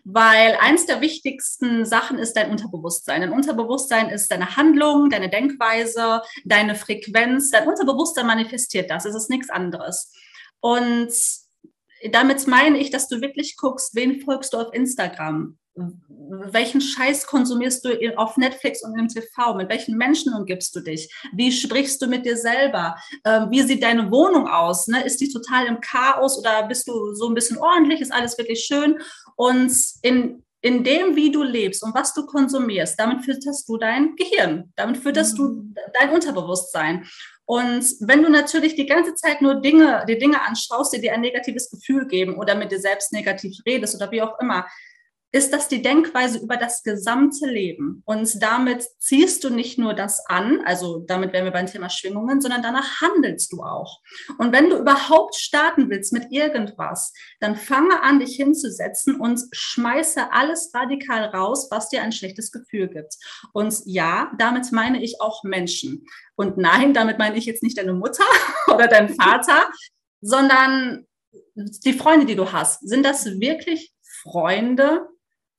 Weil eins der wichtigsten Sachen ist dein Unterbewusstsein. Dein Unterbewusstsein ist deine Handlung, deine Denkweise, deine Frequenz. Dein Unterbewusstsein manifestiert das. Es ist nichts anderes. Und damit meine ich, dass du wirklich guckst, wen folgst du auf Instagram? Welchen Scheiß konsumierst du auf Netflix und im TV? Mit welchen Menschen umgibst du dich? Wie sprichst du mit dir selber? Ähm, wie sieht deine Wohnung aus? Ne? Ist die total im Chaos oder bist du so ein bisschen ordentlich? Ist alles wirklich schön? Und in, in dem, wie du lebst und was du konsumierst, damit fütterst du dein Gehirn. Damit fütterst mhm. du dein Unterbewusstsein. Und wenn du natürlich die ganze Zeit nur Dinge, die Dinge anschaust, die dir ein negatives Gefühl geben oder mit dir selbst negativ redest oder wie auch immer, ist das die Denkweise über das gesamte Leben. Und damit ziehst du nicht nur das an, also damit wären wir beim Thema Schwingungen, sondern danach handelst du auch. Und wenn du überhaupt starten willst mit irgendwas, dann fange an, dich hinzusetzen und schmeiße alles radikal raus, was dir ein schlechtes Gefühl gibt. Und ja, damit meine ich auch Menschen. Und nein, damit meine ich jetzt nicht deine Mutter oder deinen Vater, sondern die Freunde, die du hast. Sind das wirklich Freunde,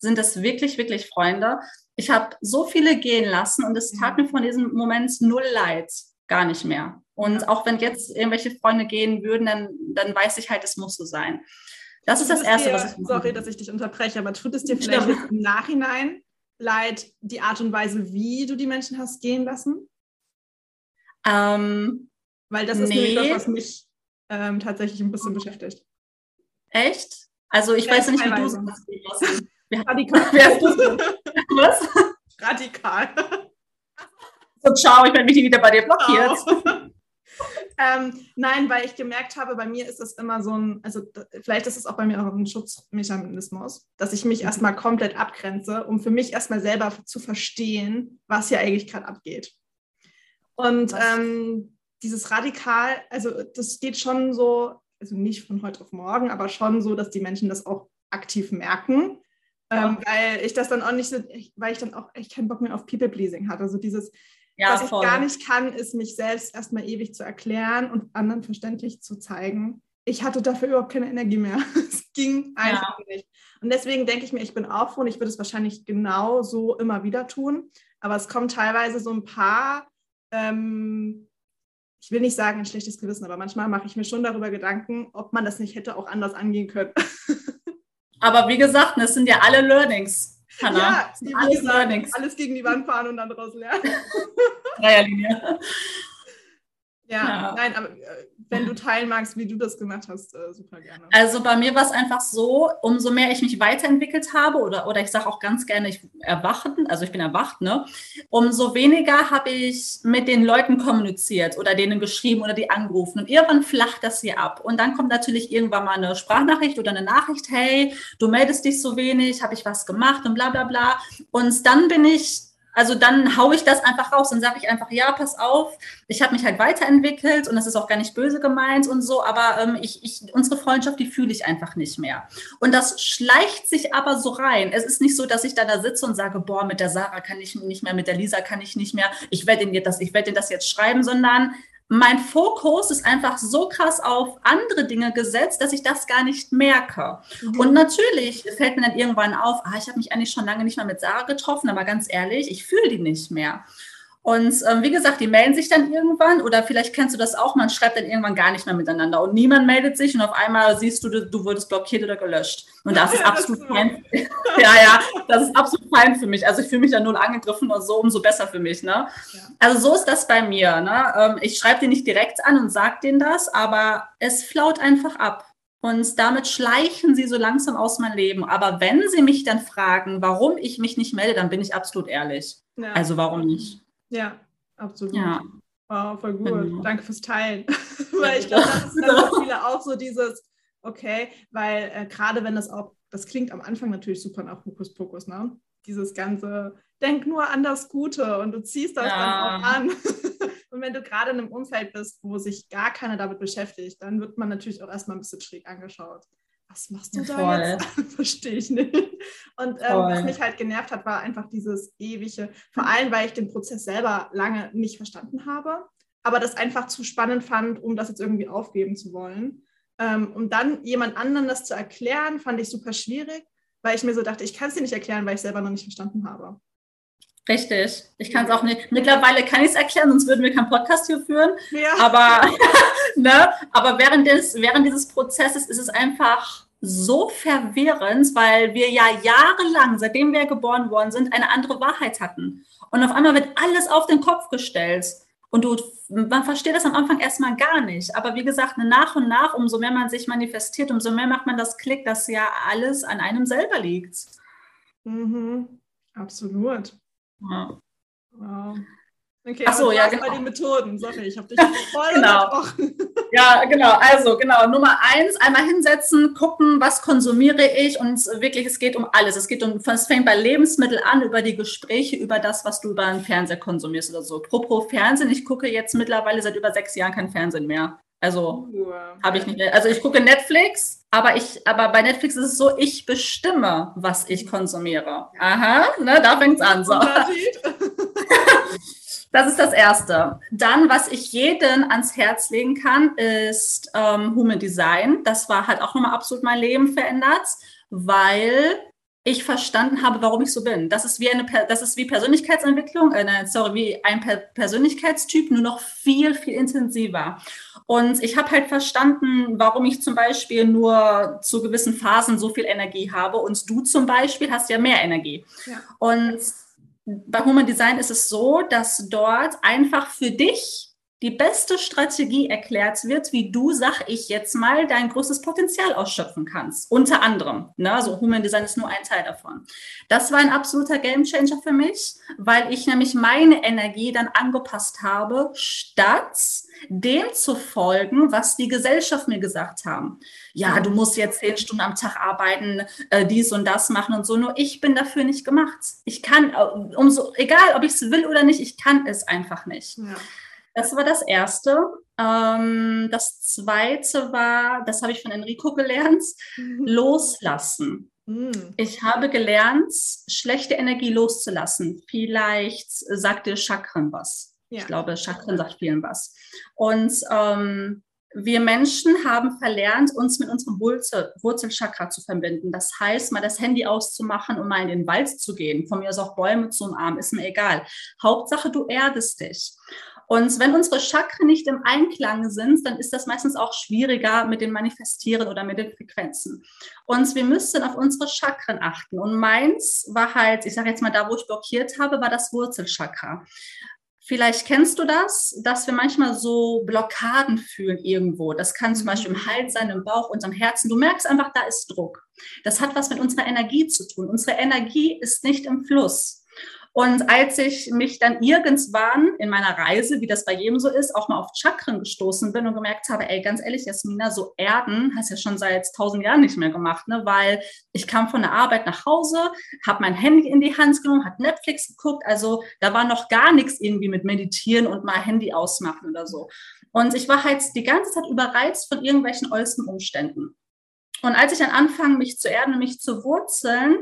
sind das wirklich, wirklich Freunde. Ich habe so viele gehen lassen und es tat mir von diesem Moment null leid, gar nicht mehr. Und auch wenn jetzt irgendwelche Freunde gehen würden, dann, dann weiß ich halt, es muss so sein. Das ist das Erste, dir, was ich mache. Sorry, dass ich dich unterbreche, aber tut es dir vielleicht im Nachhinein leid, die Art und Weise, wie du die Menschen hast gehen lassen? Ähm, Weil das ist nee. nämlich das, was mich ähm, tatsächlich ein bisschen beschäftigt. Echt? Also ich ja, weiß nicht, wie du es hast. Radikal. Wer du Was? Radikal. So, ciao, ich werde mich wieder bei dir blockiert. ähm, nein, weil ich gemerkt habe, bei mir ist das immer so ein, also vielleicht ist es auch bei mir auch ein Schutzmechanismus, dass ich mich erstmal komplett abgrenze, um für mich erstmal selber zu verstehen, was hier eigentlich gerade abgeht. Und ähm, dieses Radikal, also das geht schon so, also nicht von heute auf morgen, aber schon so, dass die Menschen das auch aktiv merken ähm, weil ich das dann auch nicht so, weil ich dann auch echt keinen Bock mehr auf People-Pleasing hatte. Also dieses, ja, was voll. ich gar nicht kann, ist mich selbst erstmal ewig zu erklären und anderen verständlich zu zeigen. Ich hatte dafür überhaupt keine Energie mehr. es ging einfach ja. nicht. Und deswegen denke ich mir, ich bin auch froh und ich würde es wahrscheinlich genau so immer wieder tun. Aber es kommen teilweise so ein paar, ähm, ich will nicht sagen ein schlechtes Gewissen, aber manchmal mache ich mir schon darüber Gedanken, ob man das nicht hätte auch anders angehen können. Aber wie gesagt, das sind ja alle Learnings. Hannah. Ja, alles Learnings. Alles gegen die Wand fahren und dann daraus lernen. Dreierlinie. Ja, ja, nein, aber äh, wenn du teilen magst, wie du das gemacht hast, äh, super gerne. Also bei mir war es einfach so, umso mehr ich mich weiterentwickelt habe oder, oder ich sage auch ganz gerne, ich erwachen, also ich bin erwacht, ne? umso weniger habe ich mit den Leuten kommuniziert oder denen geschrieben oder die angerufen. Und irgendwann flacht das hier ab. Und dann kommt natürlich irgendwann mal eine Sprachnachricht oder eine Nachricht, hey, du meldest dich so wenig, habe ich was gemacht und bla bla bla. Und dann bin ich Also dann haue ich das einfach raus und sage ich einfach, ja, pass auf, ich habe mich halt weiterentwickelt und das ist auch gar nicht böse gemeint und so, aber ähm, ich, ich, unsere Freundschaft, die fühle ich einfach nicht mehr. Und das schleicht sich aber so rein. Es ist nicht so, dass ich da, da sitze und sage, boah, mit der Sarah kann ich nicht mehr, mit der Lisa kann ich nicht mehr, ich werde das, ich werde das jetzt schreiben, sondern mein Fokus ist einfach so krass auf andere Dinge gesetzt, dass ich das gar nicht merke. Mhm. Und natürlich fällt mir dann irgendwann auf, ah, ich habe mich eigentlich schon lange nicht mehr mit Sarah getroffen, aber ganz ehrlich, ich fühle die nicht mehr. Und ähm, wie gesagt, die melden sich dann irgendwann oder vielleicht kennst du das auch, man schreibt dann irgendwann gar nicht mehr miteinander und niemand meldet sich und auf einmal siehst du, du wurdest blockiert oder gelöscht. Und das ist absolut fein. ja, ja, das ist absolut fein für mich. Also ich fühle mich da null angegriffen und so umso besser für mich. Ne? Ja. Also so ist das bei mir. Ne? Ähm, ich schreibe dir nicht direkt an und sage denen das, aber es flaut einfach ab. Und damit schleichen sie so langsam aus meinem Leben. Aber wenn sie mich dann fragen, warum ich mich nicht melde, dann bin ich absolut ehrlich. Ja. Also warum nicht? Ja, absolut. Ja. Wow, voll gut. Genau. Danke fürs Teilen. weil ich glaube, das ist dann für viele auch so dieses, okay, weil äh, gerade wenn das auch, das klingt am Anfang natürlich super nach Hokuspokus, ne? Dieses ganze, denk nur an das Gute und du ziehst das ja. dann auch an. und wenn du gerade in einem Umfeld bist, wo sich gar keiner damit beschäftigt, dann wird man natürlich auch erstmal ein bisschen schräg angeschaut was machst du ja, da jetzt? Verstehe ich nicht. Und ähm, was mich halt genervt hat, war einfach dieses ewige, vor allem, weil ich den Prozess selber lange nicht verstanden habe, aber das einfach zu spannend fand, um das jetzt irgendwie aufgeben zu wollen. Ähm, um dann jemand anderen das zu erklären, fand ich super schwierig, weil ich mir so dachte, ich kann es dir nicht erklären, weil ich selber noch nicht verstanden habe. Richtig. Ich kann es auch nicht. Mittlerweile kann ich es erklären, sonst würden wir keinen Podcast hier führen. Ja. Aber, ne? Aber während, des, während dieses Prozesses ist es einfach so verwirrend, weil wir ja jahrelang, seitdem wir geboren worden sind, eine andere Wahrheit hatten. Und auf einmal wird alles auf den Kopf gestellt. Und du, man versteht das am Anfang erstmal gar nicht. Aber wie gesagt, nach und nach, umso mehr man sich manifestiert, umso mehr macht man das Klick, dass ja alles an einem selber liegt. Mhm. Absolut. Ja. Wow. Okay, Ach so, ja, genau. die Methoden. Sorry, ich habe dich voll genau. Ja, genau. Also, genau. Nummer eins, einmal hinsetzen, gucken, was konsumiere ich und wirklich, es geht um alles. Es geht um, es fängt bei Lebensmitteln an, über die Gespräche, über das, was du über den Fernseher konsumierst oder so. Pro Fernsehen, ich gucke jetzt mittlerweile seit über sechs Jahren kein Fernsehen mehr. Also uh, habe ich nicht mehr. Also ich gucke Netflix, aber ich, aber bei Netflix ist es so, ich bestimme, was ich konsumiere. Aha, ne, da fängt es an. So. Das ist das Erste. Dann, was ich jeden ans Herz legen kann, ist ähm, Human Design. Das war halt auch nochmal absolut mein Leben verändert, weil ich verstanden habe, warum ich so bin. Das ist wie eine, das ist wie Persönlichkeitsentwicklung, äh, sorry, wie ein Persönlichkeitstyp, nur noch viel, viel intensiver. Und ich habe halt verstanden, warum ich zum Beispiel nur zu gewissen Phasen so viel Energie habe und du zum Beispiel hast ja mehr Energie. Ja. Und bei Human Design ist es so, dass dort einfach für dich die beste Strategie erklärt wird, wie du, sag ich jetzt mal, dein größtes Potenzial ausschöpfen kannst. Unter anderem. Ne? Also Human Design ist nur ein Teil davon. Das war ein absoluter Gamechanger für mich, weil ich nämlich meine Energie dann angepasst habe, statt dem zu folgen, was die Gesellschaft mir gesagt haben. Ja, du musst jetzt zehn Stunden am Tag arbeiten, äh, dies und das machen und so. Nur ich bin dafür nicht gemacht. Ich kann, äh, umso, egal ob ich es will oder nicht, ich kann es einfach nicht. Ja. Das war das Erste. Ähm, das Zweite war, das habe ich von Enrico gelernt, mhm. loslassen. Mhm. Ich habe gelernt, schlechte Energie loszulassen. Vielleicht sagt dir Chakren was. Ja. Ich glaube, Chakren sagt vielen was. Und ähm, wir Menschen haben verlernt, uns mit unserem Wurzel, Wurzelchakra zu verbinden. Das heißt, mal das Handy auszumachen und mal in den Wald zu gehen. Von mir aus auch Bäume zu umarmen, ist mir egal. Hauptsache, du erdest dich. Und wenn unsere Chakren nicht im Einklang sind, dann ist das meistens auch schwieriger mit dem Manifestieren oder mit den Frequenzen. Und wir müssen auf unsere Chakren achten. Und meins war halt, ich sage jetzt mal, da, wo ich blockiert habe, war das Wurzelchakra. Vielleicht kennst du das, dass wir manchmal so Blockaden fühlen irgendwo. Das kann zum Beispiel im Hals sein, im Bauch, unterm Herzen. Du merkst einfach, da ist Druck. Das hat was mit unserer Energie zu tun. Unsere Energie ist nicht im Fluss. Und als ich mich dann irgendwann in meiner Reise, wie das bei jedem so ist, auch mal auf Chakren gestoßen bin und gemerkt habe, ey, ganz ehrlich, Jasmina, so Erden hast du ja schon seit tausend Jahren nicht mehr gemacht, ne? Weil ich kam von der Arbeit nach Hause, habe mein Handy in die Hand genommen, hat Netflix geguckt, also da war noch gar nichts irgendwie mit Meditieren und mal Handy ausmachen oder so. Und ich war halt die ganze Zeit überreizt von irgendwelchen äußeren Umständen. Und als ich dann anfange, mich zu erden und mich zu wurzeln,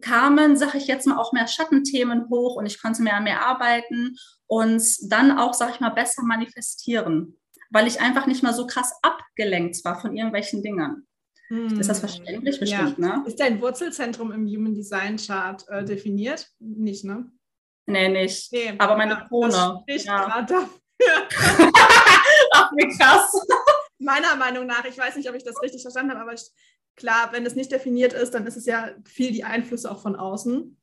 kamen, sage ich jetzt mal, auch mehr Schattenthemen hoch und ich konnte mehr mehr arbeiten und dann auch, sage ich mal, besser manifestieren, weil ich einfach nicht mal so krass abgelenkt war von irgendwelchen Dingen. Hm. Ist das verständlich? Bestimmt, ja. ne? Ist dein Wurzelzentrum im Human Design Chart äh, definiert? Nicht, ne? Nee, nicht. Nee, Aber meine ja, Krone. Ich ja. gerade dafür. Ach, wie krass. Meiner Meinung nach, ich weiß nicht, ob ich das richtig verstanden habe, aber ich klar, wenn es nicht definiert ist, dann ist es ja viel die Einflüsse auch von außen,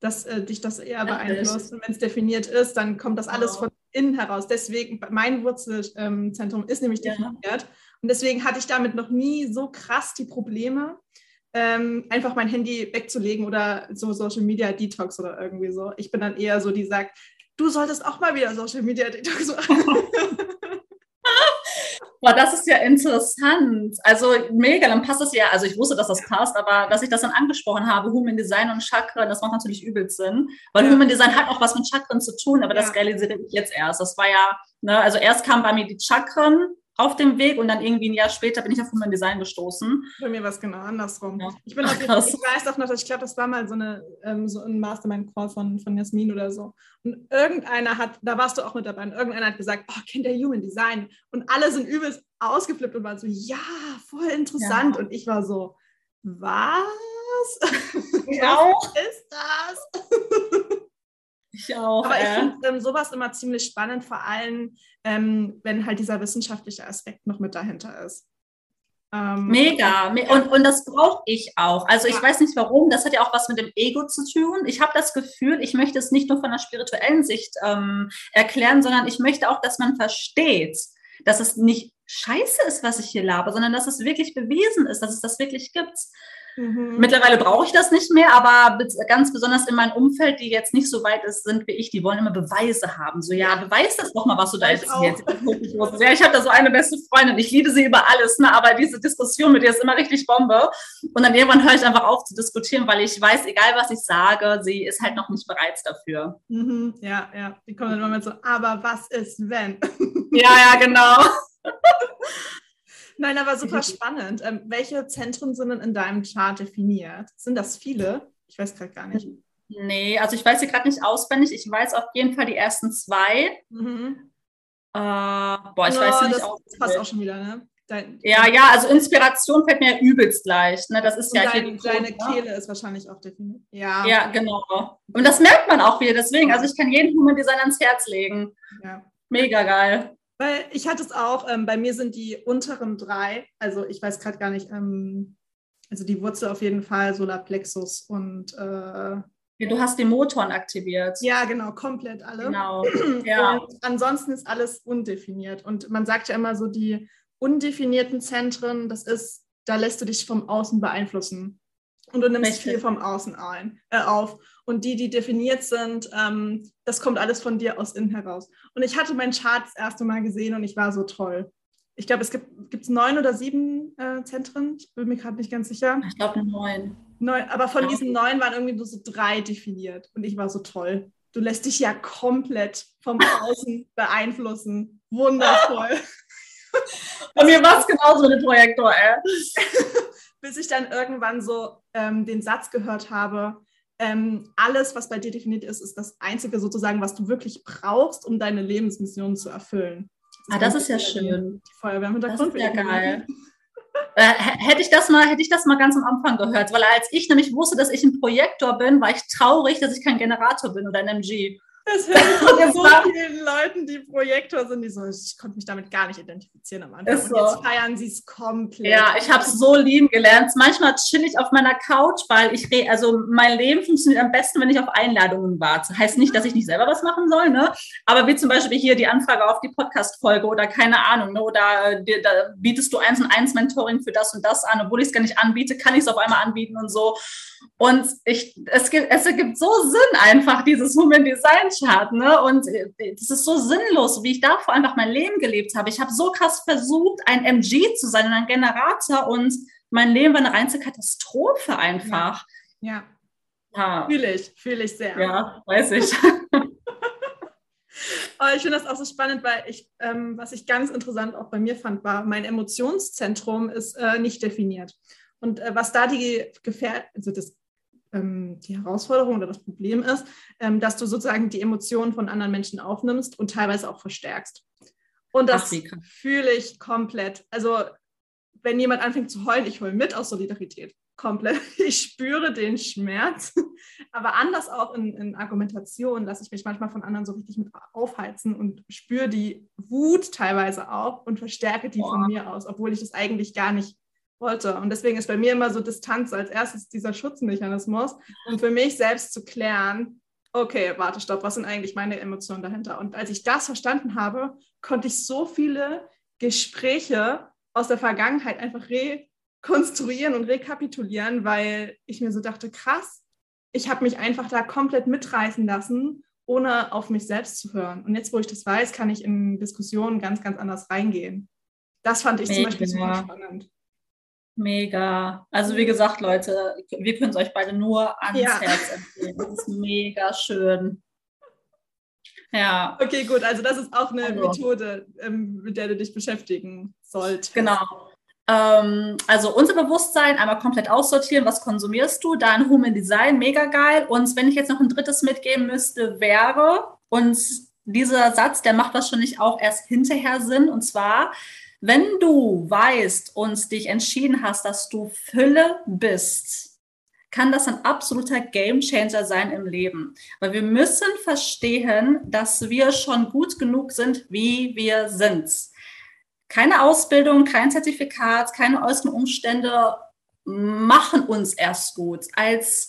dass äh, dich das eher beeinflusst. Und wenn es definiert ist, dann kommt das alles von innen heraus. Deswegen, mein Wurzelzentrum ist nämlich definiert. Ja. Und deswegen hatte ich damit noch nie so krass die Probleme, ähm, einfach mein Handy wegzulegen oder so Social Media Detox oder irgendwie so. Ich bin dann eher so, die sagt, du solltest auch mal wieder Social Media Detox machen. Boah, das ist ja interessant. Also mega, dann passt es ja. Also ich wusste, dass das passt, aber dass ich das dann angesprochen habe, Human Design und Chakren, das macht natürlich übel Sinn. Weil ja. Human Design hat auch was mit Chakren zu tun, aber ja. das realisiere ich jetzt erst. Das war ja, ne, also erst kam bei mir die Chakren auf dem Weg und dann irgendwie ein Jahr später bin ich auf Human Design gestoßen. Bei mir war es genau andersrum. Ja. Ich, bin Ach, ich weiß auch noch, ich glaube, das war mal so, eine, ähm, so ein Mastermind-Call von, von Jasmin oder so. Und irgendeiner hat, da warst du auch mit dabei, und irgendeiner hat gesagt, oh, kennt der Human Design? Und alle sind übelst ausgeflippt und waren so, ja, voll interessant. Ja. Und ich war so, was? Auch. Was ist das? Ich auch. Aber äh. ich finde ähm, sowas immer ziemlich spannend, vor allem, ähm, wenn halt dieser wissenschaftliche Aspekt noch mit dahinter ist. Ähm, Mega. Und, und das brauche ich auch. Also ich ja. weiß nicht warum, das hat ja auch was mit dem Ego zu tun. Ich habe das Gefühl, ich möchte es nicht nur von der spirituellen Sicht ähm, erklären, sondern ich möchte auch, dass man versteht, dass es nicht scheiße ist, was ich hier labe, sondern dass es wirklich bewiesen ist, dass es das wirklich gibt. Mhm. Mittlerweile brauche ich das nicht mehr, aber ganz besonders in meinem Umfeld, die jetzt nicht so weit ist, sind wie ich, die wollen immer Beweise haben. So, ja, beweis das doch mal, was du da jetzt erzählst. Ja, ich habe da so eine beste Freundin, ich liebe sie über alles, ne? aber diese Diskussion mit ihr ist immer richtig Bombe. Und dann irgendwann höre ich einfach auf zu diskutieren, weil ich weiß, egal was ich sage, sie ist halt noch nicht bereit dafür. Mhm. Ja, ja, die kommen dann immer mit so, aber was ist, wenn? Ja, ja, genau. Nein, aber super spannend. Ähm, welche Zentren sind denn in deinem Chart definiert? Sind das viele? Ich weiß gerade gar nicht. Nee, also ich weiß sie gerade nicht auswendig. Ich weiß auf jeden Fall die ersten zwei. Mhm. Äh, boah, ich no, weiß sie nicht auswendig. Das passt auch schon wieder, ne? Dein, ja, ja, also Inspiration fällt mir übelst leicht. Ne? Das ist ja dein, Deine ne? Kehle ist wahrscheinlich auch definiert. Ja. ja, genau. Und das merkt man auch wieder. Deswegen, also ich kann jeden Human Design ans Herz legen. Ja. Mega geil. Weil ich hatte es auch, ähm, bei mir sind die unteren drei, also ich weiß gerade gar nicht, ähm, also die Wurzel auf jeden Fall, Solarplexus und äh, Du hast die Motoren aktiviert. Ja, genau, komplett alle. Genau. Ja. Und ansonsten ist alles undefiniert. Und man sagt ja immer so, die undefinierten Zentren, das ist, da lässt du dich vom Außen beeinflussen. Und du nimmst Richtig. viel vom Außen ein, äh, auf. Und die, die definiert sind, ähm, das kommt alles von dir aus innen heraus. Und ich hatte meinen Chart das erste Mal gesehen und ich war so toll. Ich glaube, es gibt neun oder sieben äh, Zentren. Ich bin mir gerade nicht ganz sicher. Ich glaube neun. neun. Aber von diesen neun waren irgendwie nur so drei definiert. Und ich war so toll. Du lässt dich ja komplett vom Außen beeinflussen. Wundervoll. Bei mir war es genauso mit Projektor, ey. Bis ich dann irgendwann so ähm, den Satz gehört habe, ähm, alles, was bei dir definiert ist, ist das Einzige sozusagen, was du wirklich brauchst, um deine Lebensmission zu erfüllen. Das ah, das ist ja schön. Die Feuerwehr im Hintergrund. Das ist ja geil. Äh, hätte ich das mal, hätte ich das mal ganz am Anfang gehört, weil als ich nämlich wusste, dass ich ein Projektor bin, war ich traurig, dass ich kein Generator bin oder ein MG. Das höre ich von so vielen Leuten, die Projektor sind, die so, ich konnte mich damit gar nicht identifizieren am Anfang. Ist Und jetzt feiern sie es komplett. Ja, ich habe es so lieben gelernt. Manchmal chill ich auf meiner Couch, weil ich re also mein Leben funktioniert am besten, wenn ich auf Einladungen warte. Heißt nicht, dass ich nicht selber was machen soll, ne? Aber wie zum Beispiel hier die Anfrage auf die Podcast-Folge oder keine Ahnung, ne? Oder äh, da bietest du eins und eins Mentoring für das und das an, obwohl ich es gar nicht anbiete, kann ich es auf einmal anbieten und so. Und ich, es gibt, es ergibt so Sinn einfach, dieses Human Design Chart, ne? Und es ist so sinnlos, wie ich davor einfach mein Leben gelebt habe. Ich habe so krass versucht, ein MG zu sein und ein Generator und mein Leben war eine reinste Katastrophe einfach. Ja. ja. Fühle ich, fühle ich sehr. Ja, weiß ich. Aber ich finde das auch so spannend, weil ich, ähm, was ich ganz interessant auch bei mir fand, war, mein Emotionszentrum ist äh, nicht definiert. Und äh, was da die Gefähr also das, die Herausforderung oder das Problem ist, ähm, dass du sozusagen die Emotionen von anderen Menschen aufnimmst und teilweise auch verstärkst. Und das fühle ich komplett. Also wenn jemand anfängt zu heulen, ich heule mit aus Solidarität. Komplett. Ich spüre den Schmerz. Aber anders auch in, in Argumentation lasse ich mich manchmal von anderen so richtig mit aufheizen und spüre die Wut teilweise auch und verstärke die Boah. von mir aus, obwohl ich das eigentlich gar nicht wollte. Und deswegen ist bei mir immer so Distanz als erstes dieser Schutzmechanismus, um für mich selbst zu klären, okay, warte, stopp, was sind eigentlich meine Emotionen dahinter? Und als ich das verstanden habe, konnte ich so viele Gespräche aus der Vergangenheit einfach rekonstruieren und rekapitulieren, weil ich mir so dachte, krass, ich habe mich einfach da komplett mitreißen lassen, ohne auf mich selbst zu hören. Und jetzt, wo ich das weiß, kann ich in Diskussionen ganz, ganz anders reingehen. Das fand ich zum Beispiel super spannend. Mega. Also wie gesagt, Leute, wir können es euch beide nur ans ja. Herz empfehlen. Das ist mega schön. Ja. Okay, gut. Also das ist auch eine also. Methode, ähm, mit der du dich beschäftigen solltest. Genau. Ähm, also unser Bewusstsein einmal komplett aussortieren. Was konsumierst du? Dann Human Design, mega geil. Und wenn ich jetzt noch ein drittes mitgeben müsste, wäre, und dieser Satz, der macht wahrscheinlich auch erst hinterher Sinn, und zwar, wenn du weißt und dich entschieden hast, dass du Fülle bist, kann das ein absoluter Gamechanger sein im Leben. Weil wir müssen verstehen, dass wir schon gut genug sind, wie wir sind. Keine Ausbildung, kein Zertifikat, keine äußeren Umstände machen uns erst gut. Als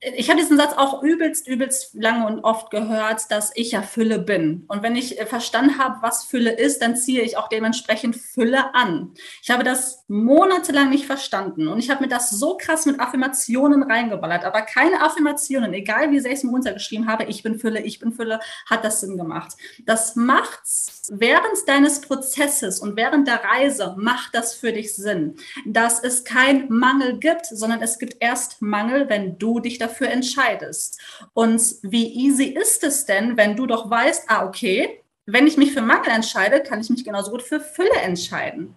ich habe diesen Satz auch übelst, übelst lange und oft gehört, dass ich ja Fülle bin. Und wenn ich äh, verstanden habe, was Fülle ist, dann ziehe ich auch dementsprechend Fülle an. Ich habe das monatelang nicht verstanden und ich habe mir das so krass mit Affirmationen reingeballert. Aber keine Affirmationen, egal wie sehr ich es mir runtergeschrieben habe, ich bin Fülle, ich bin Fülle, hat das Sinn gemacht. Das macht's während deines Prozesses und während der Reise macht das für dich Sinn, dass es kein Mangel gibt, sondern es gibt erst Mangel, wenn du dich dafür dafür entscheidest. Und wie easy ist es denn, wenn du doch weißt, ah, okay, wenn ich mich für Mangel entscheide, kann ich mich genauso gut für Fülle entscheiden.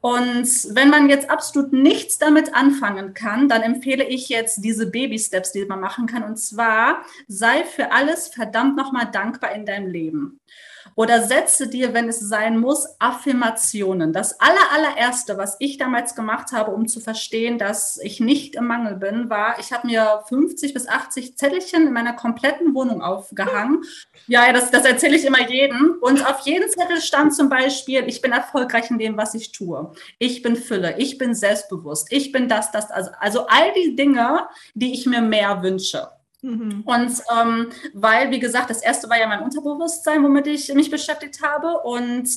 Und wenn man jetzt absolut nichts damit anfangen kann, dann empfehle ich jetzt diese Baby-Steps, die man machen kann. Und zwar, sei für alles verdammt nochmal dankbar in deinem Leben. Oder setze dir, wenn es sein muss, Affirmationen. Das aller, allererste, was ich damals gemacht habe, um zu verstehen, dass ich nicht im Mangel bin, war, ich habe mir 50 bis 80 Zettelchen in meiner kompletten Wohnung aufgehangen. Ja, das, das erzähle ich immer jedem. Und auf jedem Zettel stand zum Beispiel, ich bin erfolgreich in dem, was ich tue. Ich bin Fülle. Ich bin selbstbewusst. Ich bin das, das, also, also all die Dinge, die ich mir mehr wünsche. Mhm. Und ähm, weil, wie gesagt, das erste war ja mein Unterbewusstsein, womit ich mich beschäftigt habe. Und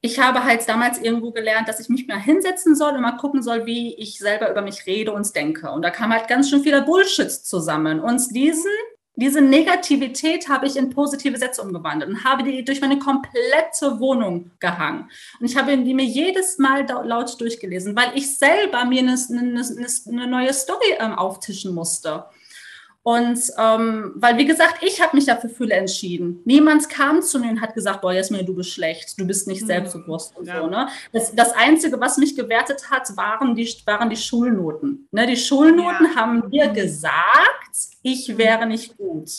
ich habe halt damals irgendwo gelernt, dass ich mich mal hinsetzen soll und mal gucken soll, wie ich selber über mich rede und denke. Und da kam halt ganz schön vieler Bullshit zusammen. Und diesen, diese Negativität habe ich in positive Sätze umgewandelt und habe die durch meine komplette Wohnung gehangen. Und ich habe die mir jedes Mal laut durchgelesen, weil ich selber mir eine, eine, eine neue Story ähm, auftischen musste. Und ähm, weil, wie gesagt, ich habe mich dafür Fülle entschieden. Niemand kam zu mir und hat gesagt, boah, Jasmin, du bist schlecht, du bist nicht mhm. selbstbewusst und ja. so. Ne? Das, das Einzige, was mich gewertet hat, waren die, waren die Schulnoten. Ne? Die Schulnoten ja. haben mir mhm. gesagt, ich mhm. wäre nicht gut.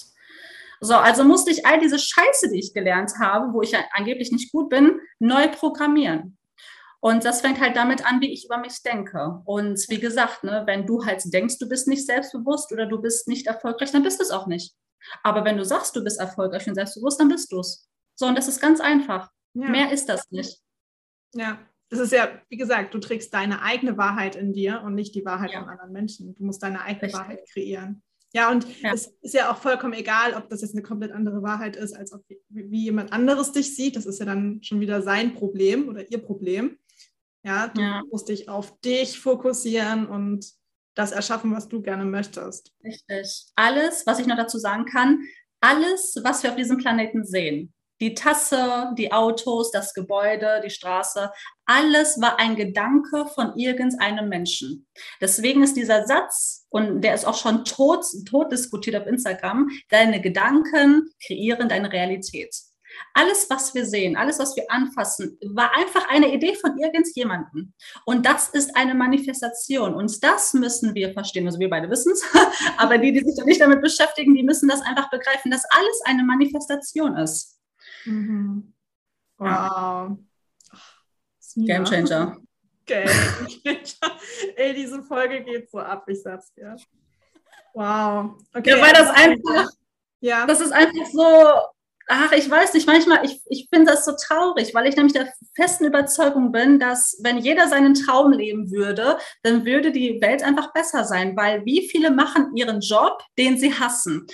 So, also musste ich all diese Scheiße, die ich gelernt habe, wo ich angeblich nicht gut bin, neu programmieren. Und das fängt halt damit an, wie ich über mich denke. Und wie gesagt, ne, wenn du halt denkst, du bist nicht selbstbewusst oder du bist nicht erfolgreich, dann bist du es auch nicht. Aber wenn du sagst, du bist erfolgreich und selbstbewusst, dann bist du es. So, und das ist ganz einfach. Ja. Mehr ist das nicht. Ja, das ist ja, wie gesagt, du trägst deine eigene Wahrheit in dir und nicht die Wahrheit ja. von anderen Menschen. Du musst deine eigene Richtig. Wahrheit kreieren. Ja, und ja. es ist ja auch vollkommen egal, ob das jetzt eine komplett andere Wahrheit ist, als ob, wie jemand anderes dich sieht. Das ist ja dann schon wieder sein Problem oder ihr Problem. Ja, du ja. musst dich auf dich fokussieren und das erschaffen, was du gerne möchtest. Richtig. Alles, was ich noch dazu sagen kann, alles, was wir auf diesem Planeten sehen, die Tasse, die Autos, das Gebäude, die Straße, alles war ein Gedanke von irgendeinem Menschen. Deswegen ist dieser Satz, und der ist auch schon tot, tot diskutiert auf Instagram, deine Gedanken kreieren deine Realität. Alles, was wir sehen, alles, was wir anfassen, war einfach eine Idee von irgendjemandem. Und das ist eine Manifestation. Und das müssen wir verstehen. Also wir beide wissen es, aber die, die sich nicht damit beschäftigen, die müssen das einfach begreifen, dass alles eine Manifestation ist. Mhm. Wow. Game Changer. Game Changer. Ey, diese Folge geht so ab, ich sag's dir. Wow. Okay. Ja, weil das einfach, ja. das ist einfach so, ach, ich weiß nicht, manchmal, ich, ich finde das so traurig, weil ich nämlich der festen Überzeugung bin, dass wenn jeder seinen Traum leben würde, dann würde die Welt einfach besser sein, weil wie viele machen ihren Job, den sie hassen.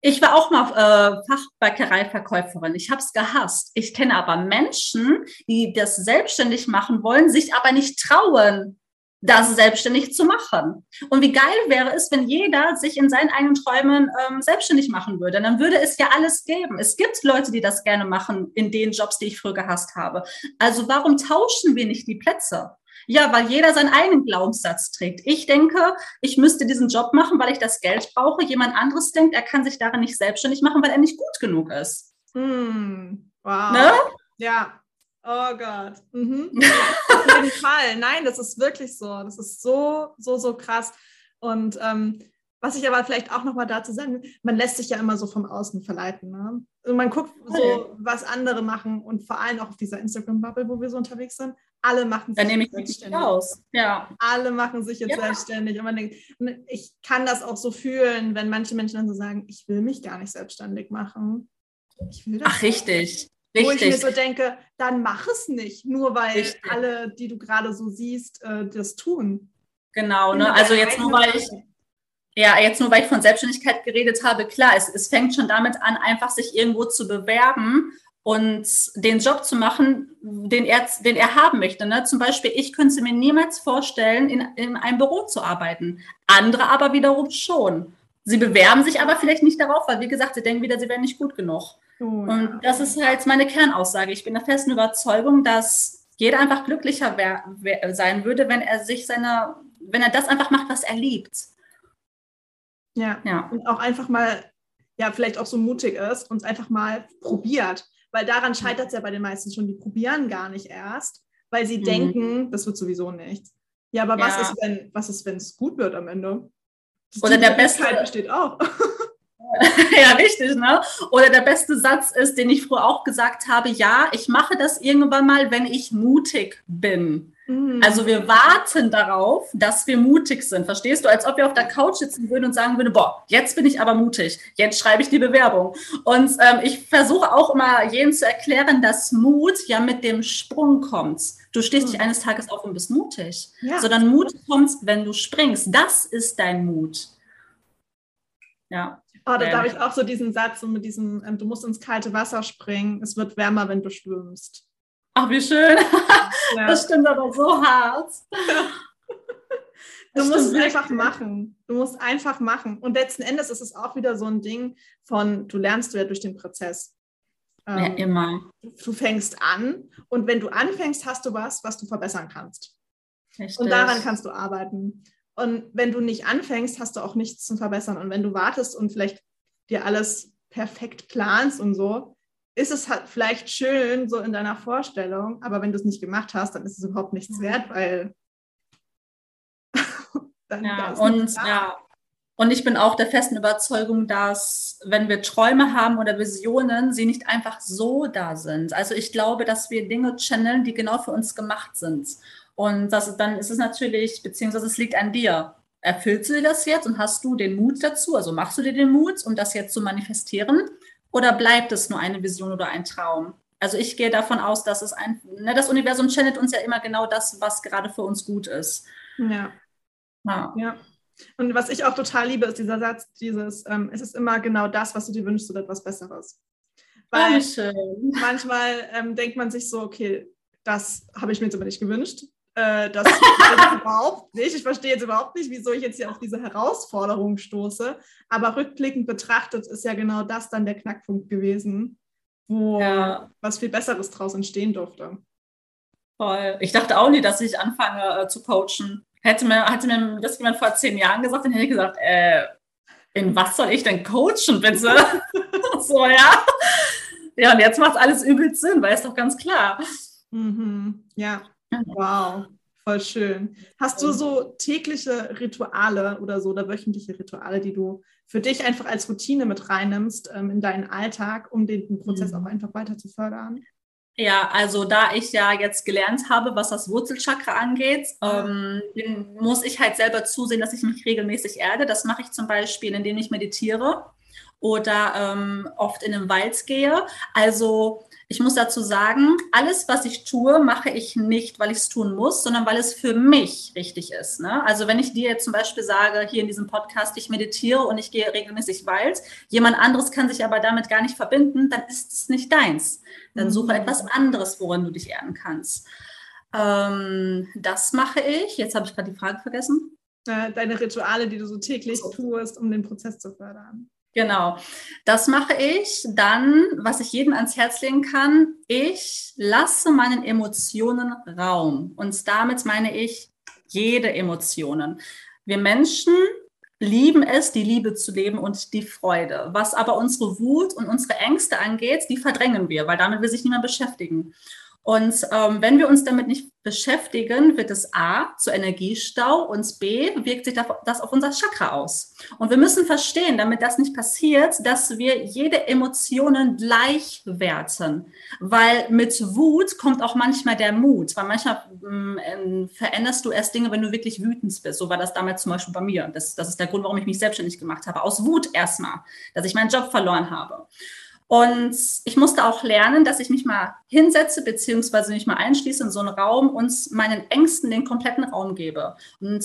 Ich war auch mal äh, Fachbäckereiverkäuferin. Ich habe es gehasst. Ich kenne aber Menschen, die das selbstständig machen wollen, sich aber nicht trauen, das selbstständig zu machen. Und wie geil wäre es, wenn jeder sich in seinen eigenen Träumen ähm, selbstständig machen würde? Dann würde es ja alles geben. Es gibt Leute, die das gerne machen in den Jobs, die ich früher gehasst habe. Also warum tauschen wir nicht die Plätze? Ja, weil jeder seinen eigenen Glaubenssatz trägt. Ich denke, ich müsste diesen Job machen, weil ich das Geld brauche. Jemand anderes denkt, er kann sich darin nicht selbstständig machen, weil er nicht gut genug ist. Hm, wow. Ne? Ja. Oh Gott. Mhm. Auf jeden Fall. Nein, das ist wirklich so. Das ist so, so, so krass. Und ähm, was ich aber vielleicht auch nochmal dazu sagen will, man lässt sich ja immer so vom Außen verleiten. Ne? Also man guckt so, was andere machen und vor allem auch auf dieser Instagram-Bubble, wo wir so unterwegs sind. Alle machen sich Dann nehme ich selbstständig. Aus. Ja. Alle machen sich jetzt ja. selbstständig. Und man denkt, ich kann das auch so fühlen, wenn manche Menschen dann so sagen, ich will mich gar nicht selbstständig machen. Ach, richtig. Richtig. Wo ich mir so denke, dann mach es nicht, nur weil richtig. alle, die du gerade so siehst, äh, das tun. Genau, ne? Also jetzt nur weil ich ja, jetzt nur weil ich von Selbstständigkeit geredet habe, klar, es, es fängt schon damit an, einfach sich irgendwo zu bewerben und den Job zu machen, den er, den er haben möchte. Ne? Zum Beispiel, ich könnte mir niemals vorstellen, in, in einem Büro zu arbeiten. Andere aber wiederum schon. Sie bewerben sich aber vielleicht nicht darauf, weil, wie gesagt, sie denken wieder, sie wären nicht gut genug. Oh, und das ist halt meine Kernaussage. Ich bin der festen Überzeugung, dass jeder einfach glücklicher wär, wär, sein würde, wenn er sich seine, wenn er das einfach macht, was er liebt. Ja. ja. Und auch einfach mal, ja, vielleicht auch so mutig ist und einfach mal probiert. Weil daran scheitert es ja bei den meisten schon. Die probieren gar nicht erst, weil sie mhm. denken, das wird sowieso nichts. Ja, aber ja. was ist, wenn, was ist, wenn es gut wird am Ende? Das Oder der beste besteht auch. ja, richtig, ne? Oder der beste Satz ist, den ich früher auch gesagt habe, ja, ich mache das irgendwann mal, wenn ich mutig bin. Mhm. Also wir warten darauf, dass wir mutig sind. Verstehst du? Als ob wir auf der Couch sitzen würden und sagen würden, boah, jetzt bin ich aber mutig. Jetzt schreibe ich die Bewerbung. Und ähm, ich versuche auch immer jenen zu erklären, dass Mut ja mit dem Sprung kommt. Du stehst nicht mhm. eines Tages auf und bist mutig, ja. sondern Mut kommt, wenn du springst. Das ist dein Mut. Ja. Oh, da habe ich auch so diesen Satz so mit diesem, ähm, du musst ins kalte Wasser springen, es wird wärmer, wenn du schwimmst. Ach, wie schön. Ja. Das stimmt aber so hart. Du musst es einfach machen. Du musst einfach machen. Und letzten Endes ist es auch wieder so ein Ding von, du lernst ja durch den Prozess. Ähm, ja, immer. Du fängst an und wenn du anfängst, hast du was, was du verbessern kannst. Richtig. Und daran kannst du arbeiten. Und wenn du nicht anfängst, hast du auch nichts zum Verbessern. Und wenn du wartest und vielleicht dir alles perfekt planst und so, ist es halt vielleicht schön so in deiner Vorstellung, aber wenn du es nicht gemacht hast, dann ist es überhaupt nichts wert, weil dann ja, und ja. Und ich bin auch der festen Überzeugung, dass wenn wir Träume haben oder Visionen, sie nicht einfach so da sind. Also ich glaube, dass wir Dinge channeln, die genau für uns gemacht sind. Und das, dann ist es natürlich, beziehungsweise es liegt an dir. erfüllst du dir das jetzt und hast du den Mut dazu? Also machst du dir den Mut, um das jetzt zu manifestieren? Oder bleibt es nur eine Vision oder ein Traum? Also ich gehe davon aus, dass es ein, ne, das Universum channelt uns ja immer genau das, was gerade für uns gut ist. Ja. Ja. ja. Und was ich auch total liebe, ist dieser Satz, dieses, ähm, es ist immer genau das, was du dir wünschst oder etwas Besseres. Weil oh, manchmal ähm, denkt man sich so, okay, das habe ich mir jetzt aber nicht gewünscht. Äh, das überhaupt nicht. Ich verstehe jetzt überhaupt nicht, wieso ich jetzt hier auf diese Herausforderung stoße. Aber rückblickend betrachtet ist ja genau das dann der Knackpunkt gewesen, wo ja. was viel Besseres draus entstehen durfte. Voll. Ich dachte auch nie, dass ich anfange äh, zu coachen. Hätte mir, hätte mir das jemand vor zehn Jahren gesagt, dann hätte ich gesagt, äh, in was soll ich denn coachen, bitte? so, ja. Ja, und jetzt macht alles übel Sinn, weil es doch ganz klar. Mhm. Ja, wow, voll schön. Hast du so tägliche Rituale oder so oder wöchentliche Rituale, die du für dich einfach als Routine mit reinnimmst ähm, in deinen Alltag, um den Prozess mhm. auch einfach weiter zu fördern? Ja, also da ich ja jetzt gelernt habe, was das Wurzelchakra angeht, ähm, muss ich halt selber zusehen, dass ich mich regelmäßig erde. Das mache ich zum Beispiel, indem ich meditiere oder ähm, oft in den Wald gehe. Also ich muss dazu sagen, alles, was ich tue, mache ich nicht, weil ich es tun muss, sondern weil es für mich richtig ist. Ne? Also wenn ich dir jetzt zum Beispiel sage, hier in diesem Podcast, ich meditiere und ich gehe regelmäßig Wald, jemand anderes kann sich aber damit gar nicht verbinden, dann ist es nicht deins. Dann suche mhm. etwas anderes, woran du dich erden kannst. Ähm, das mache ich. Jetzt habe ich gerade die Frage vergessen. Deine Rituale, die du so täglich tust, um den Prozess zu fördern. Genau, das mache ich. Dann, was ich jedem ans Herz legen kann, ich lasse meinen Emotionen Raum. Und damit meine ich jede Emotionen. Wir Menschen lieben es, die Liebe zu leben und die Freude. Was aber unsere Wut und unsere Ängste angeht, die verdrängen wir, weil damit will sich niemand beschäftigen. Und ähm, wenn wir uns damit nicht beschäftigen, wird es A zu Energiestau und B wirkt sich das auf unser Chakra aus. Und wir müssen verstehen, damit das nicht passiert, dass wir jede Emotionen gleich werten. Weil mit Wut kommt auch manchmal der Mut. Weil manchmal ähm, veränderst du erst Dinge, wenn du wirklich wütend bist. So war das damals zum Beispiel bei mir. Das, das ist der Grund, warum ich mich selbstständig gemacht habe. Aus Wut erstmal, dass ich meinen Job verloren habe. Und ich musste auch lernen, dass ich mich mal hinsetze, beziehungsweise mich mal einschließe in so einen Raum und meinen Ängsten den kompletten Raum gebe. Und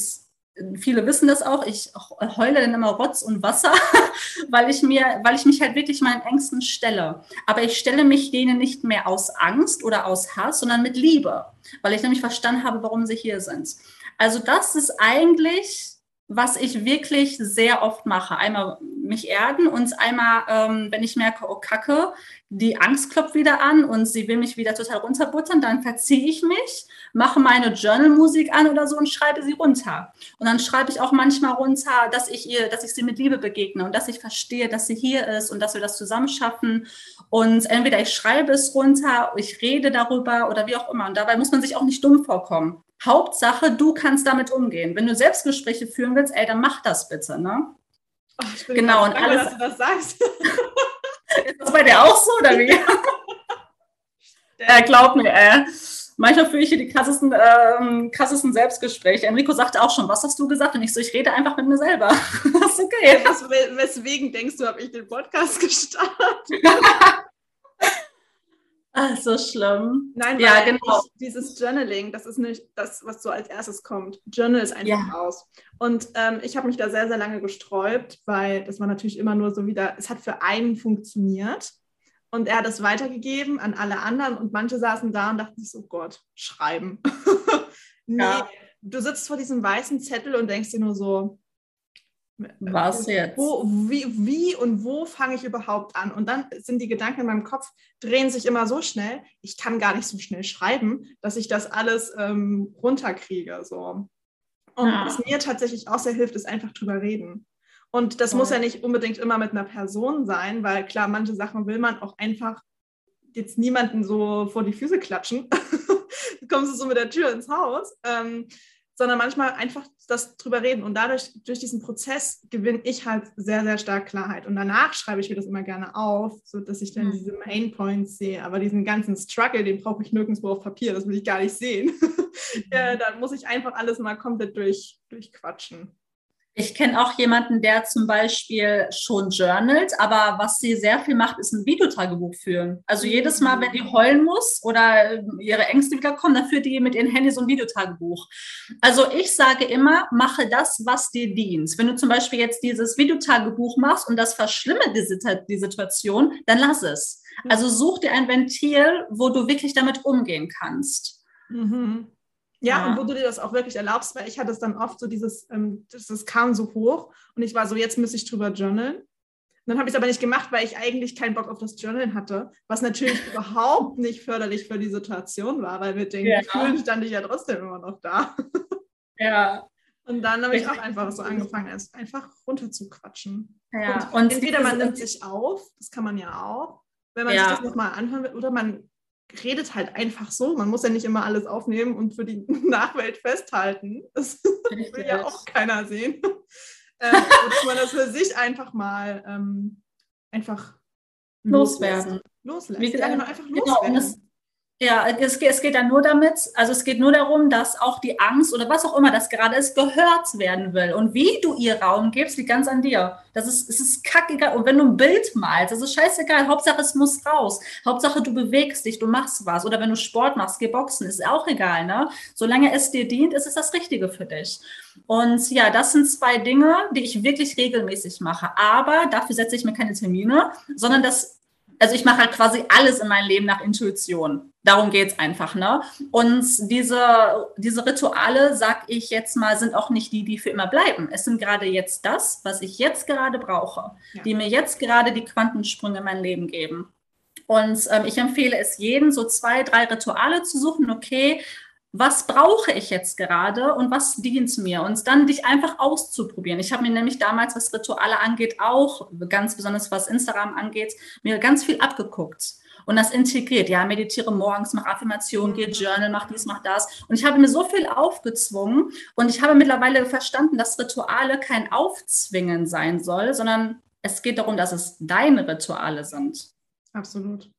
viele wissen das auch, ich heule dann immer Rotz und Wasser, weil ich mir, weil ich mich halt wirklich meinen Ängsten stelle. Aber ich stelle mich denen nicht mehr aus Angst oder aus Hass, sondern mit Liebe, weil ich nämlich verstanden habe, warum sie hier sind. Also das ist eigentlich was ich wirklich sehr oft mache. Einmal mich erden und einmal, ähm, wenn ich merke, oh Kacke, die Angst klopft wieder an und sie will mich wieder total runterbuttern, dann verziehe ich mich, mache meine Journal-Musik an oder so und schreibe sie runter. Und dann schreibe ich auch manchmal runter, dass ich ihr, dass ich sie mit Liebe begegne und dass ich verstehe, dass sie hier ist und dass wir das zusammen schaffen. Und entweder ich schreibe es runter, ich rede darüber oder wie auch immer. Und dabei muss man sich auch nicht dumm vorkommen. Hauptsache, du kannst damit umgehen. Wenn du Selbstgespräche führen willst, ey, dann mach das bitte, ne? Oh, genau, und alles. Dass du das sagst. Ist das bei dir auch so, oder wie? äh, glaub mir, äh, manchmal führe ich hier die krassesten, äh, krassesten Selbstgespräche. Enrico sagte auch schon, was hast du gesagt? Und ich so, ich rede einfach mit mir selber. das ist okay. weswegen denkst du, habe ich den Podcast gestartet? Ach, so schlimm. Nein, ja, genau. Dieses Journaling, das ist nicht das, was so als erstes kommt. Journal ist einfach ja. aus. Und ähm, ich habe mich da sehr, sehr lange gesträubt, weil das war natürlich immer nur so wieder, es hat für einen funktioniert. Und er hat es weitergegeben an alle anderen und manche saßen da und dachten sich so, Gott, schreiben. nee, ja. du sitzt vor diesem weißen Zettel und denkst dir nur so, was jetzt? Wo, wie, wie und wo fange ich überhaupt an? Und dann sind die Gedanken in meinem Kopf, drehen sich immer so schnell, ich kann gar nicht so schnell schreiben, dass ich das alles ähm, runterkriege. So. Und ja. was mir tatsächlich auch sehr hilft, ist einfach drüber reden. Und das ja. muss ja nicht unbedingt immer mit einer Person sein, weil klar, manche Sachen will man auch einfach jetzt niemanden so vor die Füße klatschen. kommst du so mit der Tür ins Haus. Ähm, sondern manchmal einfach das drüber reden. Und dadurch, durch diesen Prozess gewinne ich halt sehr, sehr stark Klarheit. Und danach schreibe ich mir das immer gerne auf, sodass ich dann mhm. diese Main Points sehe. Aber diesen ganzen Struggle, den brauche ich nirgendwo auf Papier, das will ich gar nicht sehen. Mhm. ja, da muss ich einfach alles mal komplett durch, durchquatschen. Ich kenne auch jemanden, der zum Beispiel schon journalt, aber was sie sehr viel macht, ist ein Videotagebuch führen. Also jedes Mal, wenn die heulen muss oder ihre Ängste wiederkommen, dann führt die mit ihren Handys so ein Videotagebuch. Also ich sage immer, mache das, was dir dient. Wenn du zum Beispiel jetzt dieses Videotagebuch machst und das verschlimmert die, die Situation, dann lass es. Also such dir ein Ventil, wo du wirklich damit umgehen kannst. Mhm. Ja, ja, und wo du dir das auch wirklich erlaubst, weil ich hatte es dann oft so dieses, ähm, das, das kam so hoch und ich war so, jetzt muss ich drüber journalen. Und dann habe ich es aber nicht gemacht, weil ich eigentlich keinen Bock auf das Journalen hatte, was natürlich überhaupt nicht förderlich für die Situation war, weil mit den ja. Gefühlen stand ich ja trotzdem immer noch da. Ja. Und dann habe ich auch einfach so angefangen, es einfach runterzuquatschen. Ja. Und, und entweder man nimmt sich auf, das kann man ja auch, wenn man ja. sich das nochmal anhören will, oder man redet halt einfach so. Man muss ja nicht immer alles aufnehmen und für die Nachwelt festhalten. Das Richtig. will ja auch keiner sehen. Ähm, dass man das für sich einfach mal ähm, einfach loswerden. Loslässt. Wie gesagt, ja, einfach loswerden. Genau, ja, es, es geht dann nur damit, also es geht nur darum, dass auch die Angst oder was auch immer das gerade ist, gehört werden will. Und wie du ihr Raum gibst, liegt ganz an dir. Das ist, es ist kackegal. Und wenn du ein Bild malst, das ist scheißegal. Hauptsache, es muss raus. Hauptsache, du bewegst dich, du machst was. Oder wenn du Sport machst, geh boxen, ist auch egal, ne? Solange es dir dient, ist es das Richtige für dich. Und ja, das sind zwei Dinge, die ich wirklich regelmäßig mache. Aber dafür setze ich mir keine Termine, sondern das also ich mache halt quasi alles in meinem Leben nach Intuition. Darum geht's einfach, ne? Und diese, diese Rituale, sag ich jetzt mal, sind auch nicht die, die für immer bleiben. Es sind gerade jetzt das, was ich jetzt gerade brauche, ja. die mir jetzt gerade die Quantensprünge in mein Leben geben. Und ähm, ich empfehle es jedem, so zwei, drei Rituale zu suchen. Okay, was brauche ich jetzt gerade und was dient mir und dann dich einfach auszuprobieren. Ich habe mir nämlich damals, was Rituale angeht, auch ganz besonders was Instagram angeht, mir ganz viel abgeguckt und das integriert. Ja, meditiere morgens, mach Affirmation, geh Journal, mach dies, mach das. Und ich habe mir so viel aufgezwungen und ich habe mittlerweile verstanden, dass Rituale kein Aufzwingen sein soll, sondern es geht darum, dass es deine Rituale sind. Absolut.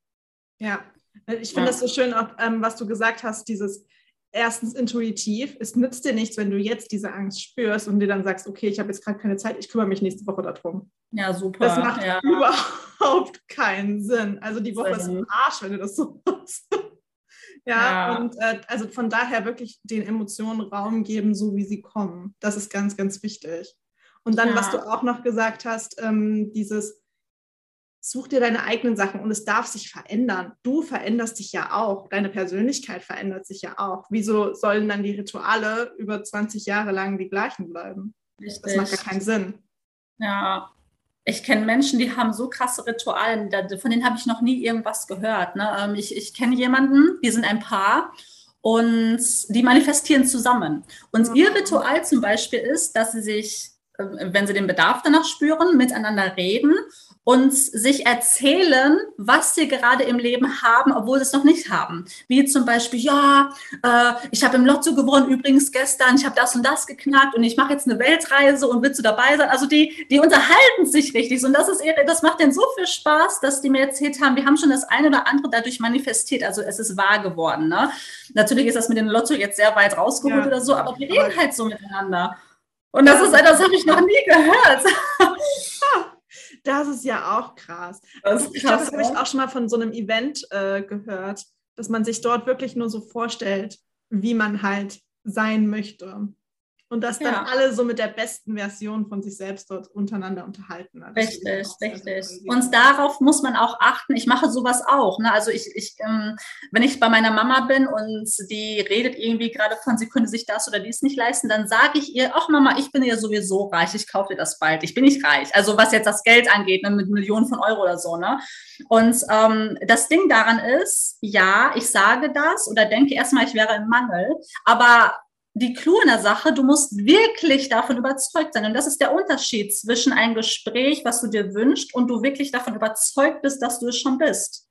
Ja, ich finde ja. das so schön, auch, ähm, was du gesagt hast, dieses erstens intuitiv. Es nützt dir nichts, wenn du jetzt diese Angst spürst und dir dann sagst, okay, ich habe jetzt gerade keine Zeit, ich kümmere mich nächste Woche darum. Ja, super. Das macht ja. überhaupt keinen Sinn. Also die Woche ist ein Arsch, wenn du das so machst. ja, ja, und äh, also von daher wirklich den Emotionen Raum geben, so wie sie kommen. Das ist ganz, ganz wichtig. Und dann, ja. was du auch noch gesagt hast, ähm, dieses such dir deine eigenen Sachen und es darf sich verändern. Du veränderst dich ja auch. Deine Persönlichkeit verändert sich ja auch. Wieso sollen dann die Rituale über 20 Jahre lang die gleichen bleiben? Richtig. Das macht ja keinen Sinn. Ja, ich kenne Menschen, die haben so krasse Rituale, von denen habe ich noch nie irgendwas gehört. Ne? Ähm, ich, ich kenne jemanden, die sind ein Paar und die manifestieren zusammen. Und mhm. ihr Ritual zum Beispiel ist, dass sie sich, äh, wenn sie den Bedarf danach spüren, miteinander reden und sich erzählen, was sie gerade im Leben haben, obwohl sie es noch nicht haben. Wie zum Beispiel, ja, äh, ich habe im Lotto gewonnen, übrigens gestern, ich habe das und das geknackt und ich mache jetzt eine Weltreise und willst du dabei sein? Also die, die unterhalten sich richtig und das ist das macht denen so viel Spaß, dass die mir erzählt haben, wir haben schon das eine oder andere dadurch manifestiert, also es ist wahr geworden. Ne? Natürlich ist das mit dem Lotto jetzt sehr weit rausgeholt ja. oder so, aber wir reden halt so miteinander. Und das ist, das habe ich noch nie gehört. Das ist ja auch krass. Das, krass, ich glaube, das habe ich auch schon mal von so einem Event äh, gehört, dass man sich dort wirklich nur so vorstellt, wie man halt sein möchte. Und dass dann ja. alle so mit der besten Version von sich selbst dort untereinander unterhalten. Das richtig, richtig. Und darauf muss man auch achten. Ich mache sowas auch. Ne? Also ich, ich ähm, wenn ich bei meiner Mama bin und die redet irgendwie gerade von, sie könnte sich das oder dies nicht leisten, dann sage ich ihr, ach Mama, ich bin ja sowieso reich, ich kaufe dir das bald. Ich bin nicht reich. Also was jetzt das Geld angeht, ne, mit Millionen von Euro oder so. Ne? Und ähm, das Ding daran ist, ja, ich sage das oder denke erstmal, ich wäre im Mangel, aber die Clou in der Sache, du musst wirklich davon überzeugt sein. Und das ist der Unterschied zwischen einem Gespräch, was du dir wünschst, und du wirklich davon überzeugt bist, dass du es schon bist.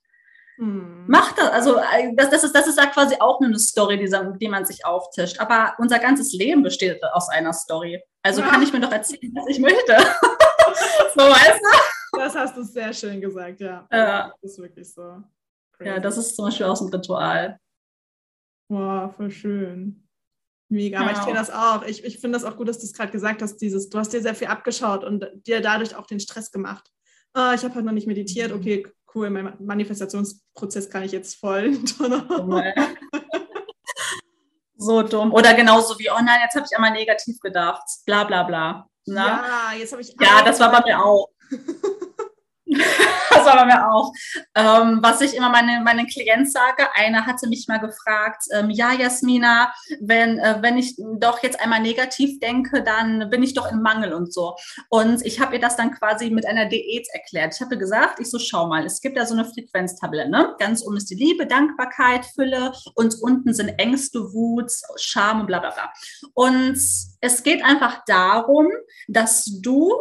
Hm. Mach das. Also äh, das, das, ist, das ist ja quasi auch eine Story, die, die man sich auftischt. Aber unser ganzes Leben besteht aus einer Story. Also ja. kann ich mir doch erzählen, was ich möchte. so weißt du? Das hast du sehr schön gesagt, ja. ja. Das ist wirklich so. Crazy. Ja, das ist zum Beispiel auch so ein Ritual. Wow, voll schön. Mega, aber ich kenne das auch. Ich, ich finde das auch gut, dass du es gerade gesagt hast, dieses, du hast dir sehr viel abgeschaut und dir dadurch auch den Stress gemacht. Oh, ich habe halt noch nicht meditiert, mhm. okay, cool, mein Manifestationsprozess kann ich jetzt voll. so dumm. Oder genauso wie, oh nein, jetzt habe ich einmal negativ gedacht. Bla bla bla. Na? Ja, jetzt habe ich. Ja, das war bei mir auch. das war bei mir auch. Ähm, was ich immer meine, meinen Klienten sage, einer hatte mich mal gefragt, ähm, ja, Jasmina, wenn, äh, wenn ich doch jetzt einmal negativ denke, dann bin ich doch im Mangel und so. Und ich habe ihr das dann quasi mit einer Diät erklärt. Ich habe gesagt, ich so, schau mal, es gibt da so eine Frequenztabelle, ne? Ganz oben ist die Liebe, Dankbarkeit, Fülle und unten sind Ängste, Wut, Scham und bla bla bla. Und es geht einfach darum, dass du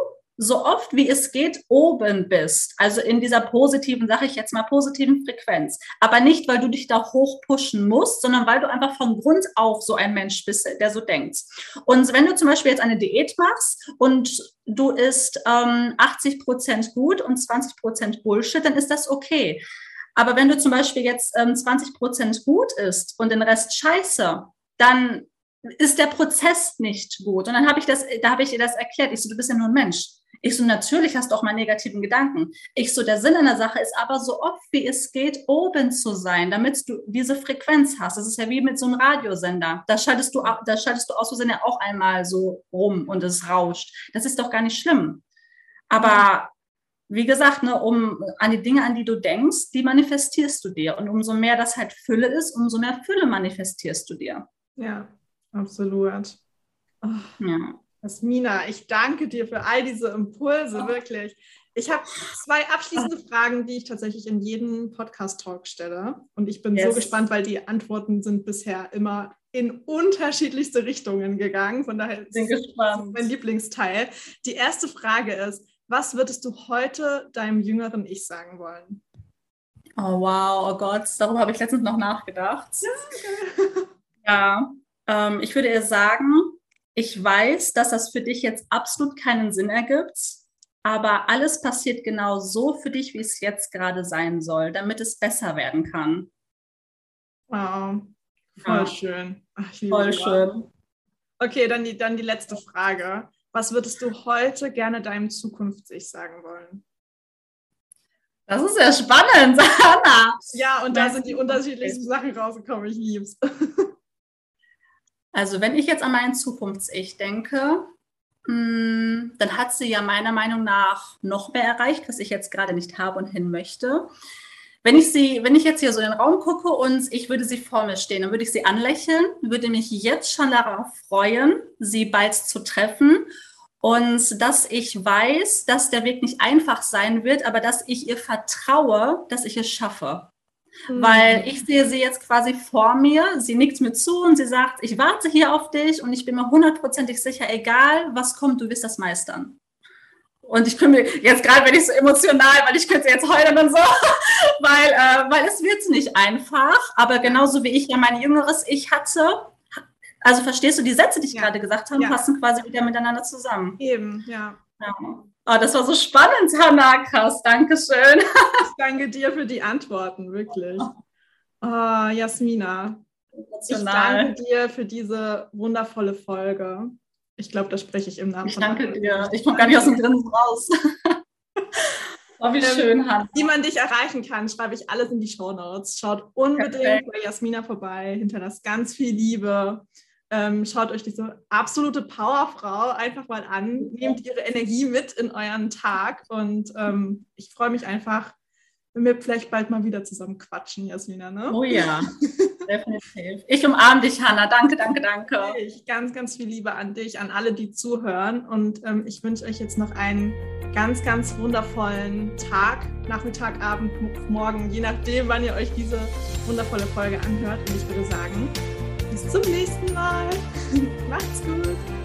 so oft wie es geht oben bist, also in dieser positiven, sage ich jetzt mal, positiven Frequenz. Aber nicht, weil du dich da hoch pushen musst, sondern weil du einfach von Grund auf so ein Mensch bist, der so denkt. Und wenn du zum Beispiel jetzt eine Diät machst und du isst ähm, 80 Prozent gut und 20 Prozent Bullshit, dann ist das okay. Aber wenn du zum Beispiel jetzt ähm, 20 Prozent gut isst und den Rest scheiße, dann ist der Prozess nicht gut. Und dann habe ich das, da habe ich ihr das erklärt. Ich so, du bist ja nur ein Mensch. Ich so, natürlich hast du auch mal negativen Gedanken. Ich so, der Sinn in der Sache ist aber so oft wie es geht, oben zu sein, damit du diese Frequenz hast. Das ist ja wie mit so einem Radiosender. Da schaltest du, da schaltest du aus Versehen ja auch einmal so rum und es rauscht. Das ist doch gar nicht schlimm. Aber wie gesagt, ne, um an die Dinge, an die du denkst, die manifestierst du dir. Und umso mehr das halt Fülle ist, umso mehr Fülle manifestierst du dir. Ja, absolut. Oh. Ja. Jasmina, ich danke dir für all diese Impulse, oh. wirklich. Ich habe zwei abschließende Fragen, die ich tatsächlich in jeden Podcast-Talk stelle. Und ich bin yes. so gespannt, weil die Antworten sind bisher immer in unterschiedlichste Richtungen gegangen. Von daher ist das mein Lieblingsteil. Die erste Frage ist, was würdest du heute deinem jüngeren Ich sagen wollen? Oh wow, oh Gott, darüber habe ich letztens noch nachgedacht. Ja, okay. ja ähm, ich würde ihr sagen, ich weiß, dass das für dich jetzt absolut keinen Sinn ergibt, aber alles passiert genau so für dich, wie es jetzt gerade sein soll, damit es besser werden kann. Wow, voll ja. schön. Ach, voll schön. Okay, dann die, dann die letzte Frage. Was würdest du heute gerne deinem Zukunfts-Ich sagen wollen? Das ist ja spannend, Anna. Ja, und da sind die unterschiedlichsten Sachen rausgekommen. Ich lieb's. Also wenn ich jetzt an mein Zukunfts-Ich denke, hm, dann hat sie ja meiner Meinung nach noch mehr erreicht, was ich jetzt gerade nicht habe und hin möchte. Wenn ich sie, wenn ich jetzt hier so in den Raum gucke und ich würde sie vor mir stehen, dann würde ich sie anlächeln, würde mich jetzt schon darauf freuen, sie bald zu treffen und dass ich weiß, dass der Weg nicht einfach sein wird, aber dass ich ihr vertraue, dass ich es schaffe. Mhm. Weil ich sehe sie jetzt quasi vor mir, sie nickt mir zu und sie sagt, ich warte hier auf dich und ich bin mir hundertprozentig sicher, egal was kommt, du wirst das meistern. Und ich könnte jetzt gerade, wenn ich so emotional, weil ich könnte jetzt heulen und so, weil, äh, weil es wird nicht einfach, aber genauso wie ich ja mein jüngeres Ich hatte, also verstehst du, die Sätze, die ich ja. gerade gesagt habe, ja. passen quasi wieder miteinander zusammen. Eben, ja. ja. Oh, das war so spannend, Hanna. Krass, Dankeschön. Ich danke dir für die Antworten, wirklich. Oh, Jasmina, ich danke dir für diese wundervolle Folge. Ich glaube, da spreche ich im Namen ich von. Ich danke dir. Ich komme gar nicht aus dem Grinsen raus. Oh, wie schön, Hanna. Wie man dich erreichen kann, schreibe ich alles in die Show Notes. Schaut unbedingt Perfekt. bei Jasmina vorbei, hinterlasst ganz viel Liebe. Ähm, schaut euch diese absolute Powerfrau einfach mal an, nehmt ihre Energie mit in euren Tag und ähm, ich freue mich einfach, wenn wir vielleicht bald mal wieder zusammen quatschen, Jasmina. Ne? Oh ja, definitiv. Ich umarme dich, Hanna. Danke, danke, danke. Ich ganz, ganz viel Liebe an dich, an alle, die zuhören und ähm, ich wünsche euch jetzt noch einen ganz, ganz wundervollen Tag, Nachmittag, Abend, Morgen, je nachdem, wann ihr euch diese wundervolle Folge anhört. Und ich würde sagen, bis zum nächsten Mal. Macht's gut.